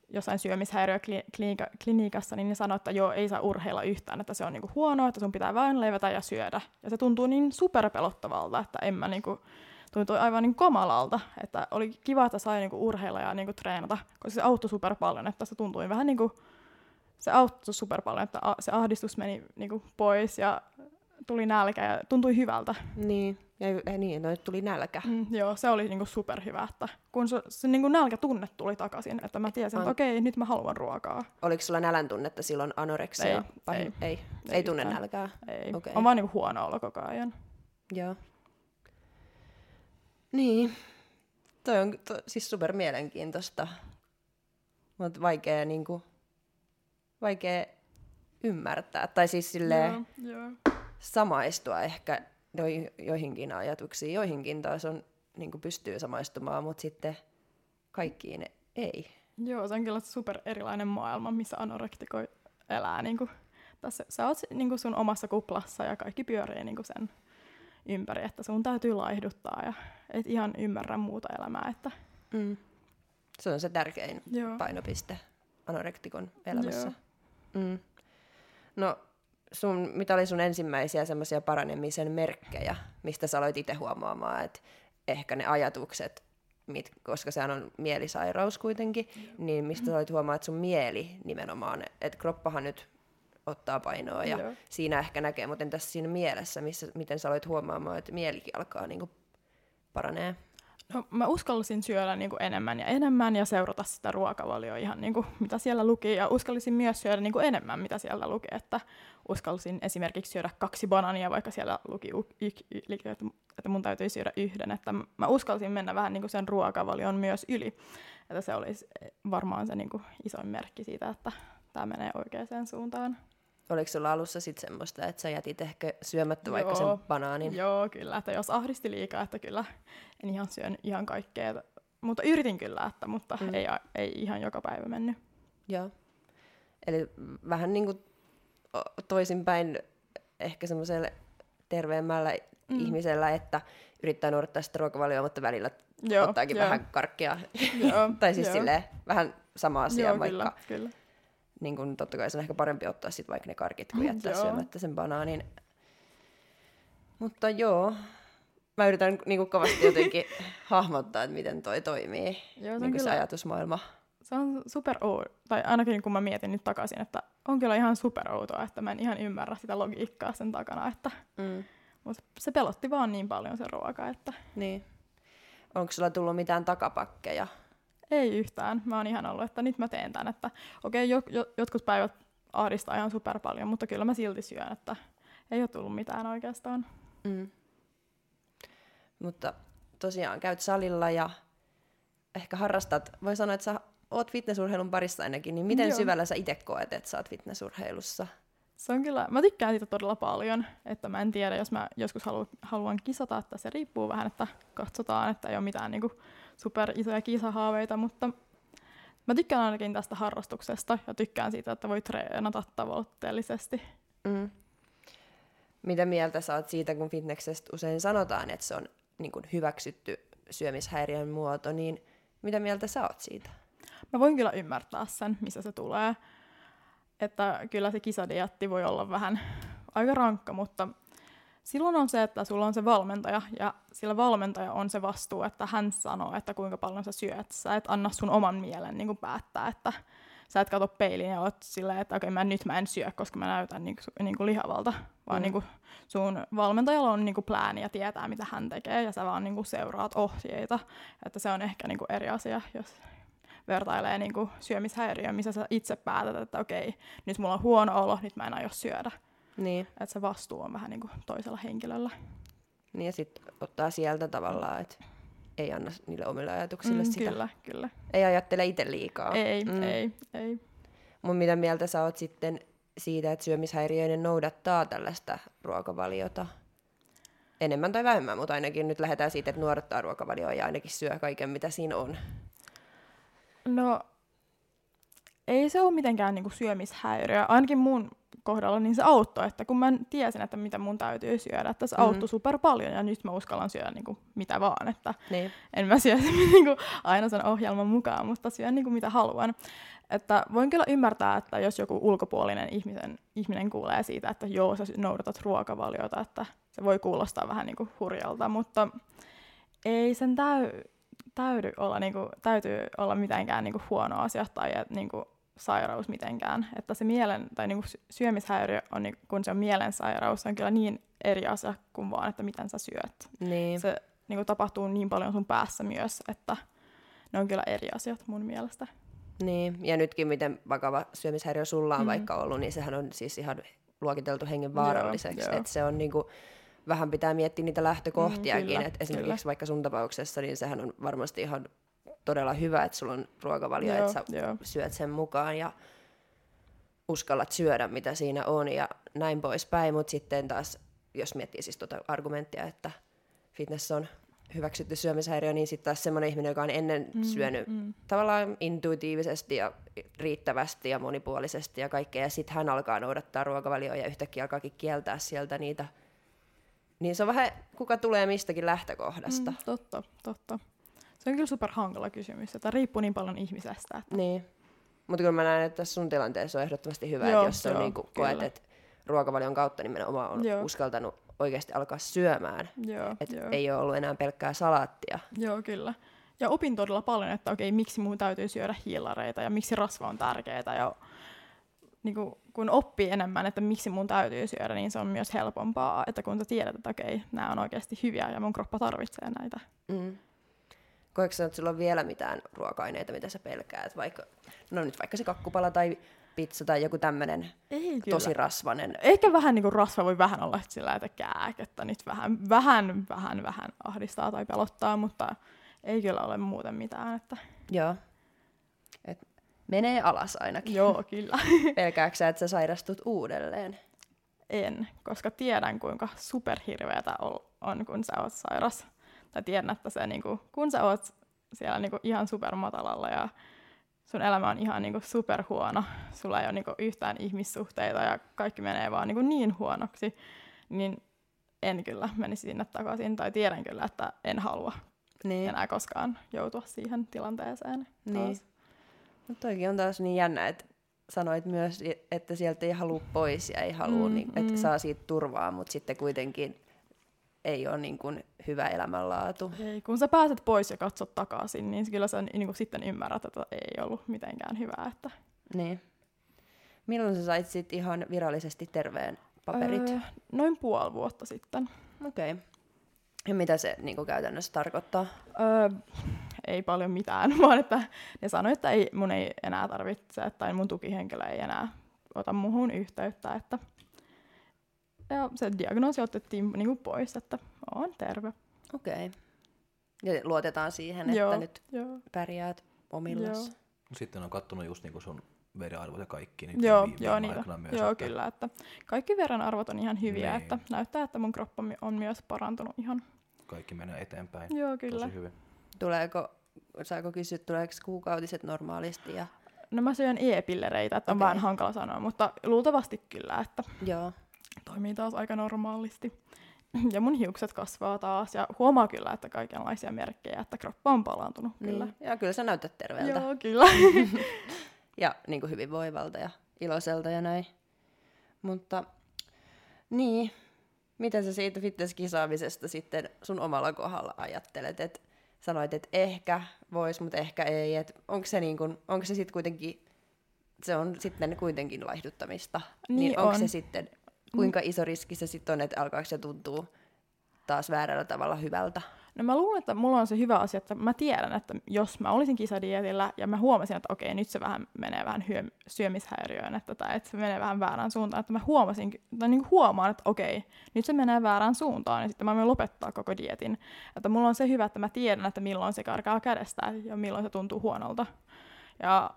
S3: jossain syömishäiriöklinikassa, niin ne sanoo, että joo, ei saa urheilla yhtään, että se on niinku huonoa, että sun pitää vain levätä ja syödä. Ja se tuntuu niin superpelottavalta, että en mä niinku, tuntui aivan niin kamalalta, että oli kiva, että sai niinku urheilla ja niinku treenata, koska se auttoi super paljon, että se tuntui vähän niin kuin, se auttoi super paljon, että se ahdistus meni niinku pois ja tuli nälkä ja tuntui hyvältä.
S1: Niin, ja eh, niin, no tuli nälkä.
S3: Mm, joo, se oli niinku superhyvä, että kun se, se niinku nälkätunne tuli takaisin, että mä tiesin, että okei, nyt mä haluan ruokaa.
S1: Oliko sulla nälän tunnetta silloin anoreksia?
S3: Ei,
S1: vai-
S3: ei.
S1: ei.
S3: Ei
S1: ei tunne
S3: yhtään.
S1: nälkää.
S3: Ei,
S1: Okei.
S3: on vaan niinku huono olo koko ajan.
S1: Joo. Niin. Toi on to, siis super mielenkiintoista. Mutta vaikea niinku, vaikea ymmärtää. Tai siis silleen
S3: Joo, joo.
S1: Samaistua ehkä joi- joihinkin ajatuksiin. Joihinkin taas on, niinku pystyy samaistumaan, mutta sitten kaikkiin ei.
S3: Joo, se on kyllä super erilainen maailma, missä anorektiko elää. Niin kuin, tässä, sä oot niin kuin sun omassa kuplassa ja kaikki pyörii niin kuin sen ympäri, että sun täytyy laihduttaa ja et ihan ymmärrä muuta elämää. Että,
S1: Mm. Se on se tärkein
S3: joo.
S1: painopiste anorektikon elämässä.
S3: Joo.
S1: Mm. No, sun, mitä oli sun ensimmäisiä semmoisia paranemisen merkkejä, mistä sä aloit itse huomaamaan, että ehkä ne ajatukset, mit, koska sehän on mielisairaus kuitenkin, niin mistä sä aloit huomaamaan, että sun mieli nimenomaan, että kroppahan nyt ottaa painoa ja
S3: Joo.
S1: siinä ehkä näkee, mutta entäs siinä mielessä, missä, miten sä aloit huomaamaan, että mielikin alkaa niinku paranee?
S3: No, mä uskallisin syödä niin kuin enemmän ja enemmän ja seurata sitä ruokavalioa ihan niin kuin, mitä siellä luki. Ja uskallisin myös syödä niin kuin enemmän, mitä siellä luki. Että uskallisin esimerkiksi syödä kaksi banania, vaikka siellä luki että mun täytyy syödä yhden. Että mä uskallisin mennä vähän niin kuin sen ruokavalion myös yli. Että se olisi varmaan se niin kuin isoin merkki siitä, että tämä menee oikeaan suuntaan.
S1: Oliko sulla alussa sitten semmoista, että sä jätit ehkä syömättä vaikka
S3: Joo.
S1: sen banaanin?
S3: Joo, kyllä. Että jos ahdisti liikaa, että kyllä en ihan syön ihan kaikkea. Mutta yritin kyllä, että, mutta Mm. ei, ei ihan joka päivä mennyt.
S1: Joo. Eli vähän niin kuin toisinpäin ehkä semmoiselle terveemmällä mm. Ihmisellä, että yrittää noudattaa sitä ruokavalioa, mutta välillä
S3: Joo,
S1: ottaakin
S3: joo,
S1: vähän karkkia.
S3: Joo,
S1: tai siis
S3: joo.
S1: silleen vähän sama asia,
S3: Joo,
S1: vaikka
S3: kyllä, kyllä.
S1: Niin kun, totta kai se on ehkä parempi ottaa sit vaikka ne karkit, kuin jättää
S3: Joo.
S1: syömättä sen banaanin. Mutta joo, mä yritän niin kuin kovasti jotenkin hahmottaa, että miten toi toimii,
S3: Joo, se
S1: niin kuin se
S3: kyllä,
S1: ajatusmaailma.
S3: se on super outo, tai ainakin kun mä mietin nyt takaisin, että on kyllä ihan super outoa, että mä en ihan ymmärrä sitä logiikkaa sen takana, että
S1: Mm.
S3: mutta se pelotti vaan niin paljon se ruoka, että
S1: Niin. Onko sulla tullut mitään takapakkeja?
S3: Ei yhtään. Mä oon ihan ollut, että nyt mä teen tämän, että okei, jo, jo, jotkut päivät ahdistaa ihan super paljon, mutta kyllä mä silti syön, että ei ole tullut mitään oikeastaan.
S1: Mm. Mutta tosiaan käyt salilla ja ehkä harrastat, voi sanoa, että sä oot fitnessurheilun parissa ainakin, niin miten
S3: Joo.
S1: syvällä sä itse koet, että sä oot fitnessurheilussa?
S3: Se on kyllä, mä tykkään siitä todella paljon, että mä en tiedä, jos mä joskus halu, haluan kisata, että se riippuu vähän, että katsotaan, että ei ole mitään niinku super isoja kisahaaveita, mutta mä tykkään ainakin tästä harrastuksesta ja tykkään siitä, että voi treenata tavoitteellisesti.
S1: Mm. Mitä mieltä sä oot siitä, kun fitneksestä usein sanotaan, että se on niin kuin hyväksytty syömishäiriön muoto, niin mitä mieltä sä oot siitä?
S3: Mä voin kyllä ymmärtää sen, missä se tulee. Että kyllä se kisadietti voi olla vähän aika rankka, mutta silloin on se, että sulla on se valmentaja, ja sillä valmentaja on se vastuu, että hän sanoo, että kuinka paljon sä syöt. Sä et anna sun oman mielen niin kuin päättää, että sä et katso peiliin ja oot silleen, että okei, okay, mä nyt mä en syö, koska mä näytän niin kuin, niin kuin lihavalta, vaan mm. niin kuin sun valmentajalla on niin kuin plääni ja tietää, mitä hän tekee, ja sä vaan niin kuin seuraat ohjeita. Että se on ehkä niin kuin eri asia, jos vertailee niin kuin syömishäiriöön, missä sä itse päätät, että okei, okay, nyt mulla on huono olo, nyt mä en aio syödä.
S1: Niin.
S3: Että se vastuu on vähän niin kuin toisella henkilöllä.
S1: Niin ja sitten ottaa sieltä tavallaan, että ei anna niille omille ajatuksille mm, sitä.
S3: Kyllä, kyllä.
S1: Ei ajattele itse liikaa.
S3: Ei, mm. ei, ei.
S1: Mun mitä mieltä sä oot sitten siitä, että syömishäiriöinen noudattaa tällaista ruokavaliota? Enemmän tai vähemmän, mutta ainakin nyt lähdetään siitä, että nuodattaa ruokavalioa ja ainakin syö kaiken, mitä siinä on.
S3: No, ei se ole mitenkään niinku syömishäiriö. Ainakin mun kohdalla niin se auttoi, että kun mä tiesin, että mitä mun täytyy syödä, että se mm. auttoi super paljon ja nyt mä uskallan syödä niin kuin mitä vaan, että niin. en mä syö niin kuin aina sen ohjelman mukaan, mutta syön niin kuin mitä haluan. Että voin kyllä ymmärtää, että jos joku ulkopuolinen ihmisen, ihminen kuulee siitä, että joo, sä noudatat ruokavaliota, että se voi kuulostaa vähän niin kuin hurjalta, mutta ei sen täy, täydy olla, niin kuin, täytyy olla mitenkään niin kuin huono asia tai niin kuin, sairaus mitenkään. Että se mielen, tai niin kuin syömishäiriö, on, niin, kun se on mielensairaus, se on kyllä niin eri asia kuin vaan, että miten sä syöt.
S1: Niin.
S3: Se niin kuin tapahtuu niin paljon sun päässä myös, että ne on kyllä eri asiat mun mielestä.
S1: Niin, ja nytkin miten vakava syömishäiriö sulla on mm. vaikka ollut, niin sehän on siis ihan luokiteltu hengen vaaralliseksi. Että se on niinku, vähän pitää miettiä niitä lähtökohtiakin. Mm, että esimerkiksi kyllä. vaikka sun tapauksessa, niin sehän on varmasti ihan todella hyvä, että sulla on ruokavalio, joo, että sä joo. syöt sen mukaan ja uskallat syödä, mitä siinä on ja näin poispäin. Mutta sitten taas, jos miettii siis tuota argumenttia, että fitness on hyväksytty syömishäiriö, niin sitten taas semmoinen ihminen, joka on ennen mm, syönyt mm. tavallaan intuitiivisesti ja riittävästi ja monipuolisesti ja kaikkea, ja sitten hän alkaa noudattaa ruokavalioa ja yhtäkkiä alkaakin kieltää sieltä niitä. Niin se on vähän, kuka tulee mistäkin lähtökohdasta. Mm,
S3: totta, totta. Se on kyllä super hankala kysymys, että riippuu niin paljon ihmisestä. Että...
S1: Niin. Mutta kyllä mä näen, että tässä sun tilanteessa on ehdottomasti hyvä, joo, että jos on niin koet, että ruokavalion kautta nimenomaan on joo. uskaltanut oikeasti alkaa syömään.
S3: Joo,
S1: että
S3: joo.
S1: ei ole ollut enää pelkkää salaattia.
S3: Joo, kyllä. Ja opin todella paljon, että okei, miksi mun täytyy syödä hiilareita ja miksi rasva on tärkeää. Ja niin kuin, kun oppii enemmän, että miksi mun täytyy syödä, niin se on myös helpompaa, että kun sä tiedät, että okei, nämä on oikeasti hyviä ja mun kroppa tarvitsee näitä.
S1: Mm. Koetko että sulla on vielä mitään ruoka-aineita, mitä sä pelkäät? Vaikka, no nyt vaikka se kakkupala tai pizza tai joku tämmöinen tosi rasvanen.
S3: Ehkä vähän niin kuin rasva voi vähän olla sillä, että kääk, että nyt vähän, vähän, vähän, vähän ahdistaa tai pelottaa, mutta ei kyllä ole muuten mitään. Että...
S1: Joo. Et menee alas ainakin.
S3: Joo, kyllä.
S1: Pelkääksä, että sä sairastut uudelleen?
S3: En, koska tiedän kuinka superhirveätä on, kun sä oot sairas tai tiedän, että se, niin kuin, kun sä oot siellä niin kuin, ihan supermatalalla ja sun elämä on ihan niin kuin, superhuono, sulla ei ole niin kuin, yhtään ihmissuhteita ja kaikki menee vaan niin, kuin, niin huonoksi, niin en kyllä menisi sinne takaisin, tai tiedän kyllä, että en halua niin. enää koskaan joutua siihen tilanteeseen.
S1: Niin. No toikin on taas niin jännä, että sanoit myös, että sieltä ei halua pois ja ei halua, mm, niin, että mm. saa siitä turvaa, mutta sitten kuitenkin ei ole niin kuin hyvä elämänlaatu.
S3: Ei, kun sä pääset pois ja katsot takaisin, niin kyllä sä niin kuin sitten ymmärrät, että ei ollut mitenkään hyvää. Että...
S1: Niin. Milloin sä sait sit ihan virallisesti terveen paperit? Öö,
S3: noin puoli vuotta sitten.
S1: Okei. Okay. Ja mitä se niin kuin käytännössä tarkoittaa?
S3: Öö, ei paljon mitään, vaan että ne sanoi, että ei, mun ei enää tarvitse, tai mun tukihenkilö ei enää ota muhun yhteyttä, että ja se diagnoosi otettiin niinku pois, että on terve.
S1: Okei. Okay. Ja luotetaan siihen, joo, että nyt joo. pärjäät omillas. Joo.
S2: Sitten on katsonut just niinku sun verenarvot ja kaikki.
S3: Niin joo, joo, niitä. Myös, joo että... kyllä. Että kaikki verenarvot on ihan hyviä, niin. että näyttää, että mun kroppa on myös parantunut ihan.
S2: Kaikki menee eteenpäin.
S3: Joo, kyllä.
S2: Tosi hyvin.
S1: Tuleeko, saako kysyä, tuleeko kuukautiset normaalisti? Ja...
S3: No mä syön e-pillereitä, että okay. on vähän hankala sanoa, mutta luultavasti kyllä, että
S1: Joo
S3: toimii taas aika normaalisti. ja mun hiukset kasvaa taas ja huomaa kyllä, että kaikenlaisia merkkejä, että kroppa on palantunut
S1: Niin.
S3: kyllä.
S1: Ja kyllä sä näytät terveeltä.
S3: Joo, kyllä.
S1: ja niin kuin hyvinvoivalta ja iloiselta ja näin. Mutta niin, mitä sä siitä fitnesskisaamisesta sitten sun omalla kohdalla ajattelet? Et sanoit, että ehkä vois, mutta ehkä ei. Et onko se, niin kun, onko se sitten kuitenkin, se on sitten kuitenkin laihduttamista.
S3: Niin
S1: onko
S3: on.
S1: se sitten, kuinka iso riski se sitten on, että alkaako se tuntuu taas väärällä tavalla hyvältä?
S3: No mä luulen, että mulla on se hyvä asia, että mä tiedän, että jos mä olisin kisadietillä ja mä huomasin, että okei, nyt se vähän menee vähän hyö, syömishäiriöön, että, tai että se menee vähän väärään suuntaan, että mä huomasin, tai niin huomaan, että okei, nyt se menee väärään suuntaan, ja sitten mä voin lopettaa koko dietin. Että mulla on se hyvä, että mä tiedän, että milloin se karkaa kädestä ja milloin se tuntuu huonolta. Ja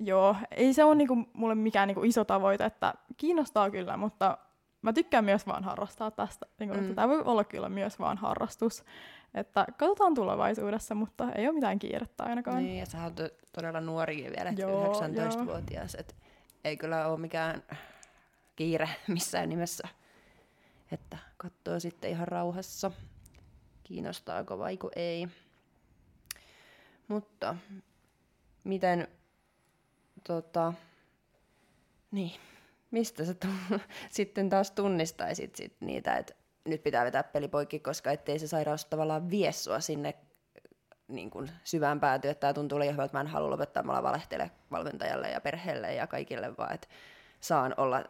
S3: joo, ei se ole niinku mulle mikään niinku iso tavoite, että kiinnostaa kyllä, mutta mä tykkään myös vaan harrastaa tästä. Niin kun,
S1: Mm.
S3: tämä voi olla kyllä myös vaan harrastus. Että katsotaan tulevaisuudessa, mutta ei ole mitään kiirettä ainakaan.
S1: Niin, ja sä oot to- todella nuorikin vielä,
S3: Joo,
S1: 19-vuotias, että ei kyllä ole mikään kiire missään nimessä, että katsoo sitten ihan rauhassa, kiinnostaako vaiko ei. Mutta miten, tota, niin, mistä sä tu- sitten taas tunnistaisit sit niitä, että nyt pitää vetää peli poikki, koska ettei se sairaus tavallaan vie sua sinne niin kuin syvään päätyä, että tämä tuntuu liian hyvältä, että mä en halua lopettaa, mä valehtele valmentajalle ja perheelle ja kaikille, vaan että saan olla,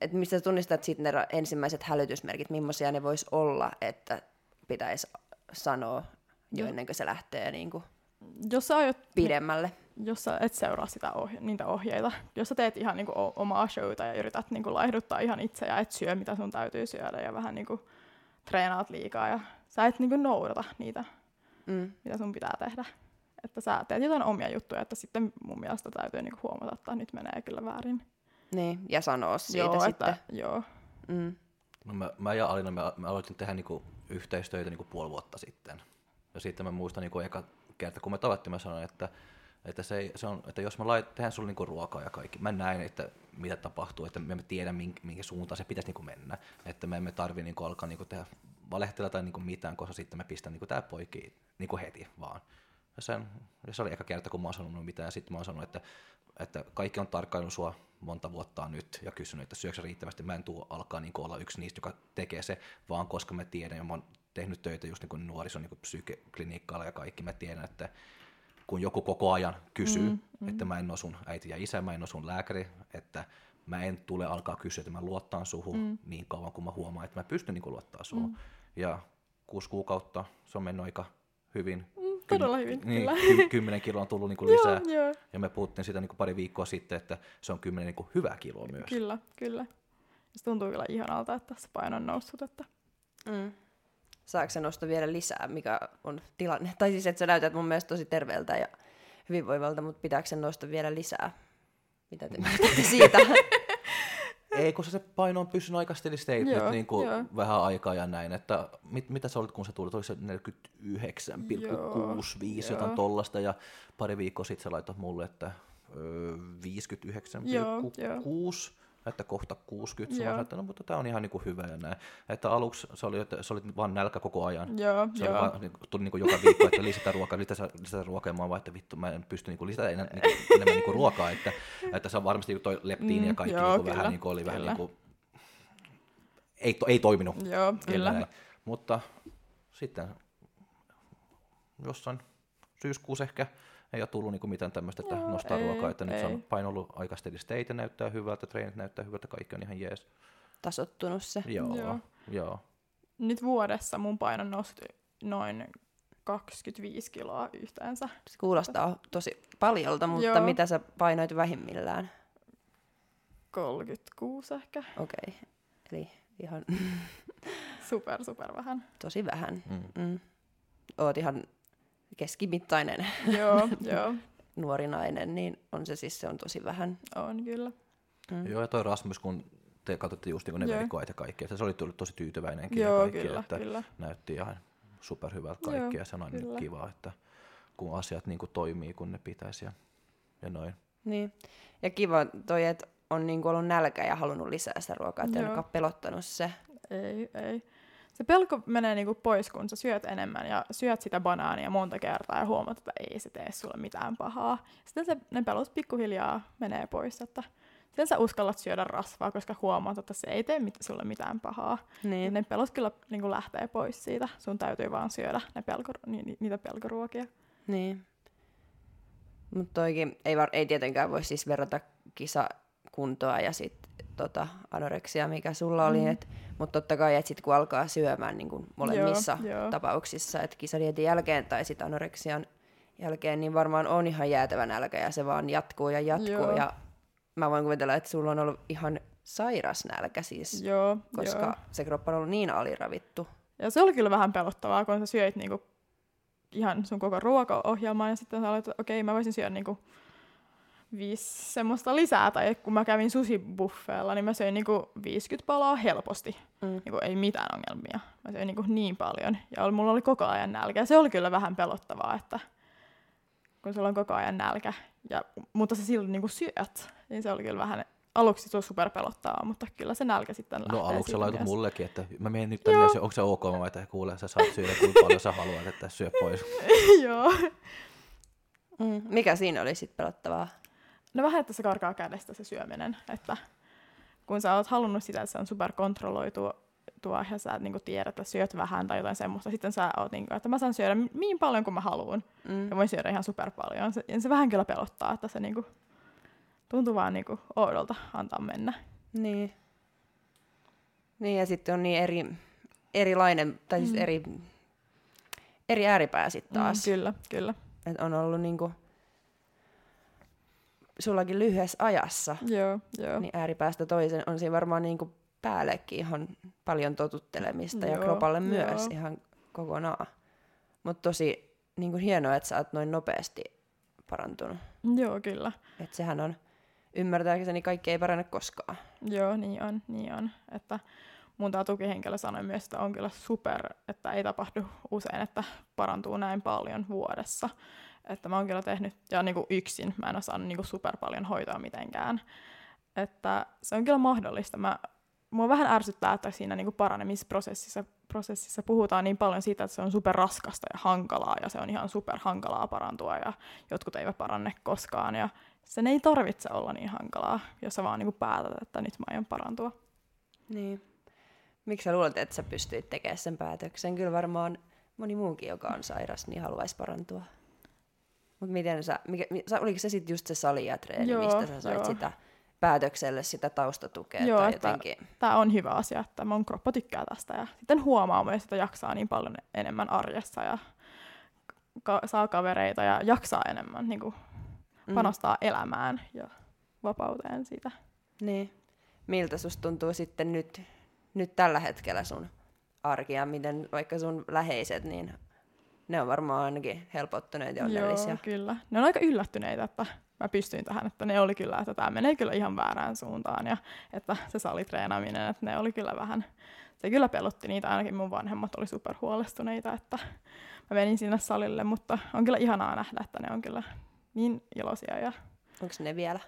S1: että mistä sä tunnistat sitten ne ensimmäiset hälytysmerkit, millaisia ne vois olla, että pitäisi sanoa jo ennen kuin se lähtee niin kuin
S3: Jos sä aiot
S1: pidemmälle.
S3: jos sä et seuraa sitä ohje- niitä ohjeita, jos sä teet ihan niinku omaa showta ja yrität niinku laihduttaa ihan itse ja et syö, mitä sun täytyy syödä ja vähän niinku treenaat liikaa ja sä et niinku noudata niitä,
S1: Mm.
S3: mitä sun pitää tehdä. Että sä teet jotain omia juttuja, että sitten mun mielestä täytyy niinku huomata, että nyt menee kyllä väärin.
S1: Niin, ja sanoa siitä
S3: joo,
S1: sitten.
S3: Että, joo,
S1: Mm.
S2: No mä, mä ja Alina, me, me aloitin tehdä niinku yhteistöitä niinku puoli vuotta sitten. Ja sitten mä muistan niinku eka kerta, kun me tavattiin, mä sanoin, että, että, se, se on, että jos mä lait, tehdään sulle niinku ruokaa ja kaikki, mä näen, että mitä tapahtuu, että me emme tiedä, minkä, minkä suuntaan se pitäisi niinku mennä. Että me emme tarvi niinku alkaa niinku tehdä valehtella tai niinku mitään, koska sitten mä pistän niinku tää poikki niinku heti vaan. Ja, sen, ja se oli eka kerta, kun mä oon sanonut mitään, ja sitten mä oon sanonut, että, että kaikki on tarkkaillut sua monta vuotta nyt ja kysynyt, että syöksä riittävästi. Mä en tuu alkaa niin olla yksi niistä, joka tekee se, vaan koska mä tiedän, ja mä oon tehnyt töitä just niin kuin nuorison niin psykeklinikkaalla ja kaikki, mä tiedän, että kun joku koko ajan kysyy, mm, mm. että mä en ole sun äiti ja isä, mä en ole sun lääkäri, että mä en tule alkaa kysyä, että mä luottaan suhun mm. niin kauan, kun mä huomaan, että mä pystyn niin luottaa suhun. Mm. Ja kuusi kuukautta, se on mennyt aika hyvin.
S3: mm, todella hyvin,
S2: niin,
S3: kyllä.
S2: ky- kymmenen kiloa on tullut niin kuin lisää.
S3: joo, joo,
S2: Ja me puhuttiin sitä niin kuin pari viikkoa sitten, että se on kymmenen niin kuin hyvää kiloa myös.
S3: kyllä, kyllä. Se tuntuu kyllä ihanalta, että se paino on noussut, että
S1: Mm. Saako se nostaa vielä lisää, mikä on tilanne? Tai siis, että sä näytät mun mielestä tosi terveeltä ja hyvinvoivalta, mutta pitääkö sen nostaa vielä lisää? Mitä te mietitte siitä?
S2: Ei, koska se paino on pysynyt aika
S3: Joo,
S2: nyt niin kuin
S3: joo.
S2: vähän aikaa ja näin. Että mit, mitä sä olit, kun sä tulit? Oliko se 49,65 jotain tollasta ja pari viikkoa sitten sä laitoit mulle, että öö, 59,6 että kohta 60, Joo.
S3: Joo.
S2: että no, mutta tämä on ihan niin kuin hyvä ja näin. Että aluksi se oli, että se oli vaan nälkä koko ajan.
S3: joo,
S2: Se
S3: joo.
S2: oli vaan, niin, tuli niin joka viikko, että lisätä ruokaa, lisätä, lisätä ruokaa, ja mä vaan, että vittu, mä en pysty niin lisätä enää, niin enemmän niin ruokaa, että, että se on varmasti toi leptiini ja
S3: Mm,
S2: kaikki
S3: joo,
S2: niin vähän
S3: kyllä,
S2: niin oli vähän
S3: kyllä.
S2: niin kuin, ei, to, ei toiminut.
S3: Joo, kyllä.
S2: Näin. Mutta sitten jossain syyskuussa ehkä ei ole tullut niinku mitään tämmöistä, että
S3: Joo,
S2: nostaa
S3: ei,
S2: ruokaa, että nyt se
S3: ei.
S2: on paino ollut aika steady state ja näyttää hyvältä, treenit näyttää hyvältä, kaikki on ihan jees.
S1: Tasottunut se.
S2: Joo, joo.
S3: Joo. Nyt vuodessa mun paino noussut noin 25 kiloa yhteensä.
S1: Se kuulostaa tosi paljolta, mutta
S3: Joo.
S1: mitä sä painoit vähimmillään?
S3: 36 ehkä.
S1: Okei, okay. eli ihan
S3: Super, super vähän.
S1: tosi vähän.
S2: Mm.
S1: Mm. Oot ihan keskimittainen
S3: joo, joo,
S1: nuori nainen, niin on se siis se on tosi vähän.
S3: on kyllä.
S1: Mm.
S2: Joo, ja toi Rasmus, kun te katsotte just niin ne
S3: Joo.
S2: verikoet ja kaikki, se oli tullut tosi tyytyväinenkin
S3: Joo,
S2: ja kaikki,
S3: kyllä,
S2: että
S3: kyllä.
S2: näytti ihan superhyvältä kaikki
S3: Joo,
S2: ja se on aina
S3: kyllä.
S2: kiva, että kun asiat niin kuin toimii, kun ne pitäisi ja, ja noin.
S1: Niin. Ja kiva toi, että on niinku ollut nälkä ja halunnut lisää sitä ruokaa, että ei pelottanut se.
S3: Ei, ei. Se pelko menee niinku pois, kun sä syöt enemmän ja syöt sitä banaania monta kertaa ja huomaat, että ei se tee sulle mitään pahaa. Sitten se, ne pelot pikkuhiljaa menee pois, että sen sä uskallat syödä rasvaa, koska huomaat, että se ei tee mit- sulle mitään pahaa.
S1: Niin.
S3: Ja ne pelot kyllä niinku lähtee pois siitä. Sun täytyy vaan syödä ne pelko, ni, ni, niitä pelkoruokia.
S1: Niin. Mutta toikin ei, var, ei tietenkään voi siis verrata kisakuntoa ja sit tota anoreksia, mikä sulla oli.
S3: Mm.
S1: Et, mutta totta kai, että sit kun alkaa syömään niin kuin molemmissa
S3: Joo, joo.
S1: tapauksissa, että kisadietin jälkeen tai sit anoreksian jälkeen, niin varmaan on ihan jäätävä nälkä ja se vaan jatkuu ja jatkuu.
S3: Joo.
S1: Ja mä voin kuvitella, että sulla on ollut ihan sairas nälkä siis,
S3: Joo,
S1: koska
S3: joo.
S1: se kroppa on ollut niin aliravittu.
S3: Ja se oli kyllä vähän pelottavaa, kun sä syöit niinku ihan sun koko ruokaohjelmaa ja sitten sä aloit, että okei, mä voisin syödä niinku viisi semmoista lisää. Tai kun mä kävin susibuffeella, niin mä söin niinku 50 palaa helposti.
S1: Mm.
S3: Niinku ei mitään ongelmia. Mä söin niinku niin paljon. Ja oli- mulla oli koko ajan nälkä. Ja se oli kyllä vähän pelottavaa, että kun sulla on koko ajan nälkä, ja, mutta sä silti niinku syöt, niin se oli kyllä vähän aluksi se on super pelottavaa, mutta kyllä se nälkä sitten lähtee
S2: No aluksi
S3: myös.
S2: mullekin, että mä menen nyt tänne, onko se ok, mä että kuule, sä saat syödä kuinka paljon sä haluat, että syö pois.
S3: Joo.
S1: Mm. Mikä siinä oli sitten pelottavaa?
S3: No vähän, että se karkaa kädestä se syöminen, että kun sä oot halunnut sitä, että se on superkontrolloitua tuo, ja sä et niinku tiedä, että syöt vähän tai jotain semmoista, sitten sä oot niinku, että mä saan syödä niin paljon kuin mä haluan,
S1: Mm.
S3: ja voin syödä ihan super paljon. Se, ja se vähän kyllä pelottaa, että se niinku, tuntuu vaan niinku oudolta antaa mennä.
S1: Niin. Niin, ja sitten on niin eri, erilainen, tai siis
S3: Mm.
S1: eri, eri ääripää sitten taas.
S3: Mm, kyllä, kyllä.
S1: Et on ollut niinku, sullakin lyhyessä ajassa,
S3: Joo, joo.
S1: niin ääripäästä toisen on siinä varmaan niinku päällekin ihan paljon totuttelemista ja
S3: Joo,
S1: kropalle myös
S3: joo.
S1: ihan kokonaan. Mutta tosi niinku hienoa, että sä oot noin nopeasti parantunut.
S3: Joo, kyllä.
S1: Et sehän on, ymmärtääkseni kaikki ei parane koskaan.
S3: Joo, niin on, niin on. Että mun tämä tukihenkilö sanoi myös, että on kyllä super, että ei tapahdu usein, että parantuu näin paljon vuodessa. Että mä oon kyllä tehnyt, ja niin kuin yksin, mä en ole saanut niin kuin super paljon hoitoa mitenkään. Että se on kyllä mahdollista. Mä, mua vähän ärsyttää, että siinä niin kuin paranemisprosessissa prosessissa puhutaan niin paljon siitä, että se on super raskasta ja hankalaa, ja se on ihan super hankalaa parantua, ja jotkut eivät paranne koskaan, ja sen ei tarvitse olla niin hankalaa, jos sä vaan niin kuin päätät, että nyt mä aion parantua.
S1: Niin. Miksi sä luulet, että sä pystyit tekemään sen päätöksen? Kyllä varmaan moni muukin, joka on sairas, niin haluaisi parantua. Mutta miten sä, mikä, oliko se sitten just se sali ja treeni,
S3: Joo,
S1: mistä sä sait
S3: joo.
S1: sitä päätökselle sitä taustatukea
S3: Joo,
S1: tai jotenkin?
S3: Tämä on hyvä asia, että mun kroppa tykkää tästä, ja sitten huomaa myös, että jaksaa niin paljon enemmän arjessa, ja ka- saa kavereita, ja jaksaa enemmän niin kuin
S1: Mm.
S3: panostaa elämään ja vapauteen siitä.
S1: Niin. Miltä susta tuntuu sitten nyt, nyt tällä hetkellä sun arki ja miten vaikka sun läheiset, niin ne on varmaan ainakin helpottuneet ja onnellisia.
S3: Joo, kyllä. Ne on aika yllättyneitä, että mä pystyin tähän, että ne oli kyllä, että tämä menee kyllä ihan väärään suuntaan ja että se salitreenaaminen, että ne oli kyllä vähän, se kyllä pelotti niitä, ainakin mun vanhemmat oli super huolestuneita, että mä menin sinne salille, mutta on kyllä ihanaa nähdä, että ne on kyllä niin iloisia ja
S1: Onko ne vielä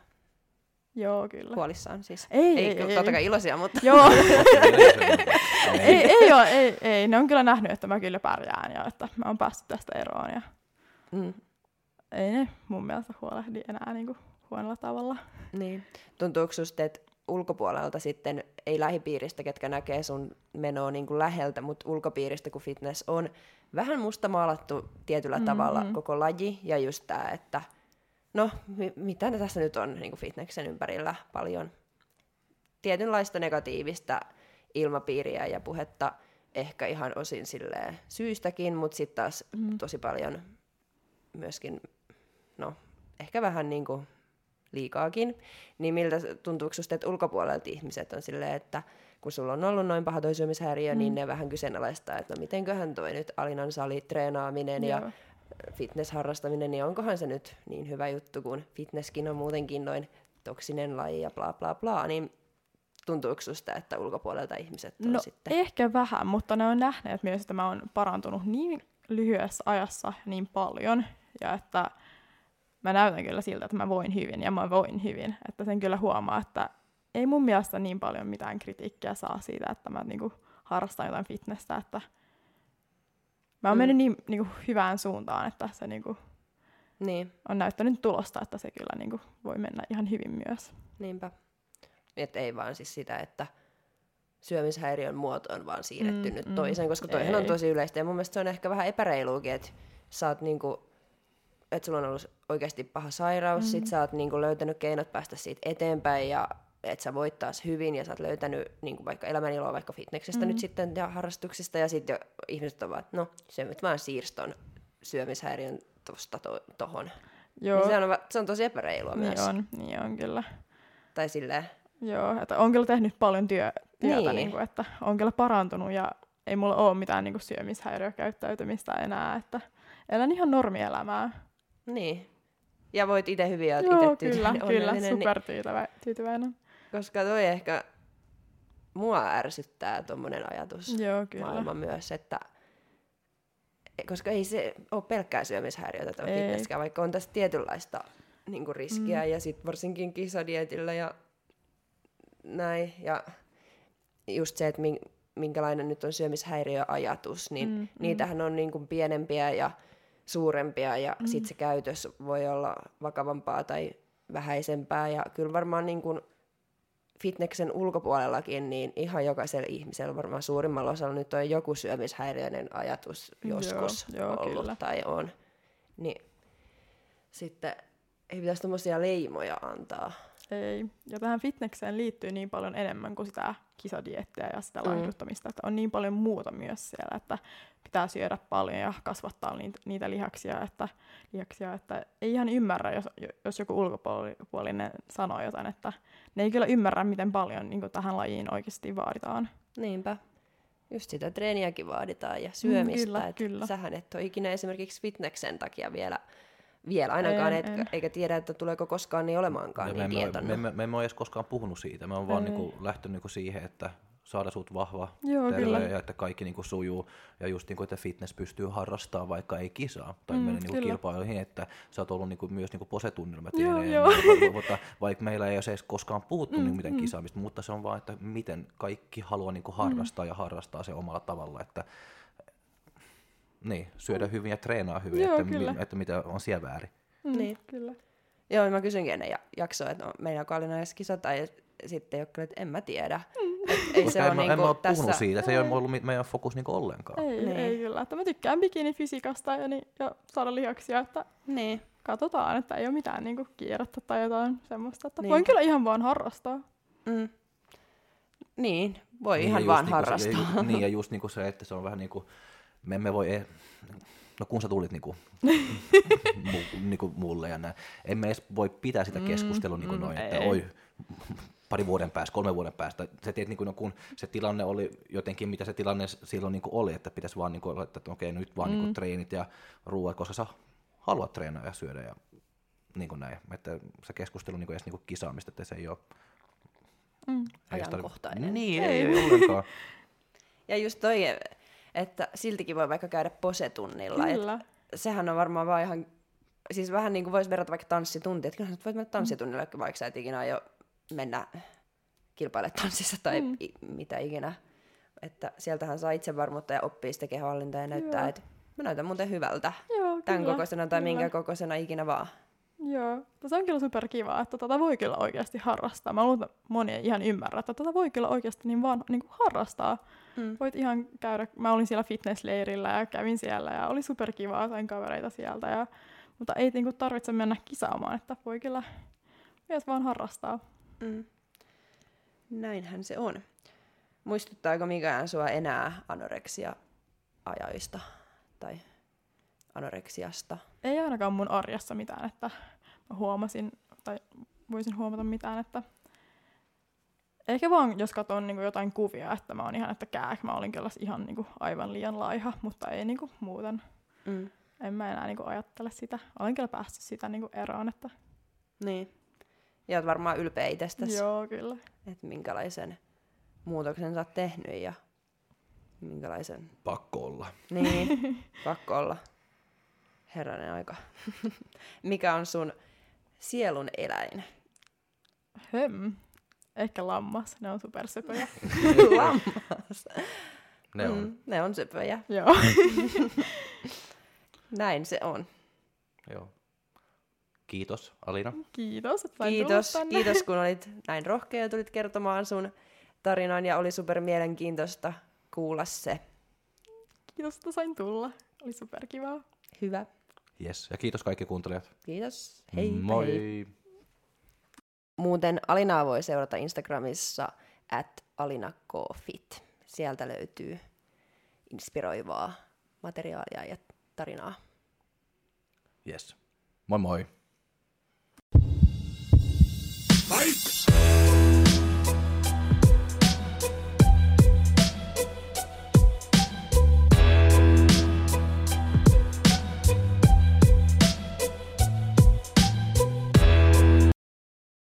S3: joo, kyllä.
S1: huolissaan siis?
S3: Ei,
S1: ei,
S3: ei,
S1: kyllä,
S3: ei.
S1: totta kai iloisia, mutta
S3: Joo,
S2: ei,
S3: ei, ei, ole, ei, ei, ne on kyllä nähnyt, että mä kyllä pärjään ja että mä oon päässyt tästä eroon ja
S1: mm,
S3: ei ne mun mielestä huolehdi enää niin kuin huonolla tavalla.
S1: niin. Tuntuuko susta, että ulkopuolelta sitten, ei lähipiiristä, ketkä näkee sun menoa niin kuin läheltä, mutta ulkopiiristä, kun fitness on vähän musta maalattu tietyllä
S3: Mm-hmm.
S1: tavalla koko laji, ja just tämä, että no, mi- mitä ne tässä nyt on niin kuin fitneksen ympärillä paljon tietynlaista negatiivista ilmapiiriä ja puhetta, ehkä ihan osin silleen syystäkin, mutta sitten taas
S3: Mm.
S1: tosi paljon myöskin, no, ehkä vähän niin kuin liikaakin, niin miltä tuntuuko susta, että ulkopuolelta ihmiset on silleen, että kun sulla on ollut noin paha toi syömishäiriö, mm. niin ne vähän kyseenalaistaa, että no mitenköhän toi nyt Alinan sali, treenaaminen ja
S3: Joo.
S1: Fitnessharrastaminen, niin onkohan se nyt niin hyvä juttu, kun fitnesskin on muutenkin noin toksinen laji ja bla bla bla, niin tuntuuko susta, että ulkopuolelta ihmiset on
S3: No
S1: sitten?
S3: ehkä vähän, mutta ne on nähneet myös, että mä oon parantunut niin lyhyessä ajassa niin paljon, ja että mä näytän kyllä siltä, että mä voin hyvin, ja mä voin hyvin. Että sen kyllä huomaa, että ei mun mielestä niin paljon mitään kritiikkiä saa siitä, että mä niinku harrastaa jotain fitnessä, että mä oon
S1: Mm.
S3: mennyt niin, niin kuin hyvään suuntaan, että se niin kuin
S1: Niin,
S3: on näyttänyt tulosta, että se kyllä niin kuin voi mennä ihan hyvin myös.
S1: niinpä. Että ei vaan siis sitä, että syömishäiriön muoto on vaan siirretty
S3: Mm,
S1: nyt
S3: mm,
S1: toiseen, koska toihan on tosi yleistä. Ja mun mielestä se on ehkä vähän epäreiluukin, että sä oot niinku, että sulla on ollut oikeasti paha sairaus, mm. sit sä oot niinku löytänyt keinot päästä siitä eteenpäin ja että sä voit taas hyvin ja sä oot löytänyt niinku vaikka elämäniloa vaikka fitneksestä mm. nyt sitten ja harrastuksista ja sitten ihmiset ovat, että no se nyt vaan siirston syömishäiriön tosta to- tohon.
S3: Joo,
S1: Niin se, on, se on tosi epäreilua
S3: niin
S1: myös.
S3: on, niin on kyllä.
S1: Tai silleen,
S3: Joo, että on kyllä tehnyt paljon työ, työtä,
S1: Niin.
S3: niin. Niin kuin, että on kyllä parantunut ja ei mulla ole mitään niin kuin syömishäiriökäyttäytymistä enää, että elän ihan normielämää.
S1: Niin. Ja voit itse hyvin ja itse
S3: kyllä,
S1: tyytyväinen,
S3: kyllä,
S1: onnellinen,
S3: super tyytyvä, tyytyväinen.
S1: Niin, koska toi ehkä mua ärsyttää tuommoinen ajatus
S3: Joo, kyllä.
S1: maailma myös, että koska ei se ole pelkkää syömishäiriötä tämä fitnesskään, vaikka on tässä tietynlaista niin kuin riskiä mm. ja sitten varsinkin kisadietillä ja näin. Ja just se, että min- minkälainen nyt on syömishäiriöajatus, niin
S3: mm,
S1: mm. niitähän on niin kuin pienempiä ja suurempia ja mm. sitten se käytös voi olla vakavampaa tai vähäisempää ja kyllä varmaan niin kuin fitneksen ulkopuolellakin, niin ihan jokaisella ihmisellä varmaan suurimmalla osalla nyt on joku syömishäiriöinen ajatus
S3: Joo,
S1: joskus
S3: joo,
S1: ollut
S3: kyllä.
S1: tai on. Niin sitten ei pitäisi tommosia leimoja antaa.
S3: Ei. Ja tähän fitnekseen liittyy niin paljon enemmän kuin sitä kisadiettiä ja sitä
S1: Mm.
S3: laihduttamista, että on niin paljon muuta myös siellä, että pitää syödä paljon ja kasvattaa niitä, niitä lihaksia, että, lihaksia, että ei ihan ymmärrä, jos, jos joku ulkopuolinen sanoo jotain, että ne ei kyllä ymmärrä, miten paljon niin tähän lajiin oikeasti vaaditaan.
S1: Niinpä. Just sitä treeniäkin vaaditaan ja syömistä.
S3: Mm, kyllä,
S1: et
S3: kyllä.
S1: Sähän et ole ikinä esimerkiksi fitneksen takia vielä, vielä ainakaan,
S3: En,
S1: et,
S3: en.
S1: eikä tiedä, että tuleeko koskaan niin olemaankaan
S2: me,
S1: niin
S2: me, me, me, me, me emme ole edes koskaan puhunut siitä. Me on vaan
S3: Ei.
S2: niinku lähtenyt niinku siihen, että saada sut vahva,
S3: Joo,
S2: terve
S3: kyllä.
S2: ja että kaikki niinku sujuu. Ja just niinku, että fitness pystyy harrastamaan, vaikka ei kisaa tai
S3: Mm,
S2: mm, mene niinku
S3: kyllä.
S2: kilpailuihin, että sä oot ollut niinku myös niinku posetunnilla, mä
S3: Joo,
S2: mutta vaikka meillä ei ole edes koskaan puhuttu
S3: Mm,
S2: mm, miten
S3: mm.
S2: kisaamista, mutta se on vaan, että miten kaikki haluaa niinku harrastaa ja harrastaa se omalla tavalla, että niin, syödä hyvin ja treenaa hyvin,
S3: Joo,
S2: että,
S3: kyllä.
S2: mi, että mitä on siellä väärin.
S3: Mm,
S1: Niin.
S3: Kyllä.
S1: Joo, mä kysynkin ennen ja- jaksoa, että no, meidän Kalina edes kisata, ja sitten joku, että en mä tiedä. Et ei se ole
S2: en, mä- en
S1: niinku
S2: mä ole
S1: tässä...
S2: puhunut siitä, se ei
S3: Ei.
S2: ole ollut meidän fokus niinku ollenkaan.
S3: Ei,
S1: Niin.
S3: ei kyllä. Että mä tykkään bikinifysiikasta ja, niin, ja saada lihaksia, että
S1: Niin.
S3: katsotaan, että ei ole mitään niin kiirettä tai jotain semmoista. Että
S1: Niin.
S3: voin kyllä ihan vaan harrastaa.
S1: Mm. Niin, voi
S2: Niin,
S1: ihan
S2: ja
S1: vaan
S2: niinku se-
S1: harrastaa.
S2: ja ju- niin, ja just niinku se, että se on vähän niinku, me emme voi, e- no kun sä tulit niinku, mu, niinku mulle ja näin, emme edes voi pitää sitä keskustelua niinku
S3: mm,
S2: noin, että
S3: ei.
S2: oi, pari vuoden päästä, kolme vuoden päästä. Se tiedät, niin kuin, kun se tilanne oli jotenkin, mitä se tilanne silloin niin kuin oli, että pitäisi vaan niin kuin, että okei, nyt vaan mm. niin kuin, treenit ja ruoat, koska sä haluat treenaa ja syödä ja niin kuin näin. Että se keskustelu niin kuin edes niin kuin kisaamista, että se ei ole
S3: Mm.
S2: ei sitä-
S1: Ajankohtainen.
S2: Niin, ei, ei, ei ollenkaan.
S1: Ja just toi, että siltikin voi vaikka käydä posetunnilla. Et
S3: Kyllä.
S1: sehän on varmaan vaan ihan, siis vähän niin kuin voisi verrata vaikka tanssituntia, että kyllähän sä voit mennä
S3: Mm.
S1: tanssitunnille, vaikka sä et ikinä aio mennä kilpaile tanssissa tai
S3: Mm.
S1: i, mitä ikinä. Että sieltähän saa itsevarmuutta ja oppii sitä kehohallintaa ja näyttää,
S3: Joo.
S1: että mä näytän muuten hyvältä.
S3: Joo,
S1: Tämän
S3: kyllä,
S1: kokoisena tai
S3: kyllä.
S1: minkä kokoisena ikinä vaan.
S3: Joo, mutta se on kyllä super kiva, että tätä voi kyllä oikeasti harrastaa. Mä luulen, että moni ei ihan ymmärrä, että tätä voi kyllä oikeasti niin vaan niin kuin harrastaa.
S1: Mm.
S3: Voit ihan käydä, mä olin siellä fitnessleirillä ja kävin siellä ja oli super kivaa, sain kavereita sieltä. Ja, mutta ei niin kuin tarvitse mennä kisaamaan, että voi kyllä myös vaan harrastaa.
S1: Mm. Näinhän se on. Muistuttaako mikään sua enää anoreksia-ajoista tai anoreksiasta?
S3: Ei ainakaan mun arjessa mitään, että mä huomasin tai voisin huomata mitään, että Ehkä vaan, jos katson niin jotain kuvia, että mä oon ihan, että kääk, mä olin kyllä ihan niin kuin, aivan liian laiha, mutta ei niin kuin, muuten.
S1: Mm.
S3: En mä enää niin kuin, ajattele sitä. Olen kyllä päässyt sitä niin kuin, eroon, että
S1: Niin. Ja oot varmaan ylpeä itsestäsi,
S3: joo, kyllä.
S1: että minkälaisen muutoksen sä oot tehnyt ja minkälaisen...
S2: Pakko olla.
S1: Niin, pakko olla. Herranen aika. Mikä on sun sielun eläin?
S3: Höm. Ehkä lammas, ne on supersöpöjä.
S1: Lammas.
S2: Ne on.
S1: Mm, ne on söpöjä.
S3: Joo.
S1: Näin se on.
S2: Joo. Kiitos, Alina.
S3: Kiitos, että
S1: Kiitos,
S3: tänne.
S1: kiitos kun olit näin rohkea ja tulit kertomaan sun tarinan ja oli super mielenkiintoista kuulla se.
S3: Kiitos, että sain tulla. Oli superkivaa.
S1: Hyvä.
S2: Yes. Ja kiitos kaikki kuuntelijat.
S1: Kiitos. Hei.
S2: Moi.
S1: Hei. Muuten Alinaa voi seurata Instagramissa at alinakofit. Sieltä löytyy inspiroivaa materiaalia ja tarinaa.
S2: Yes. Moi moi.
S4: Mike.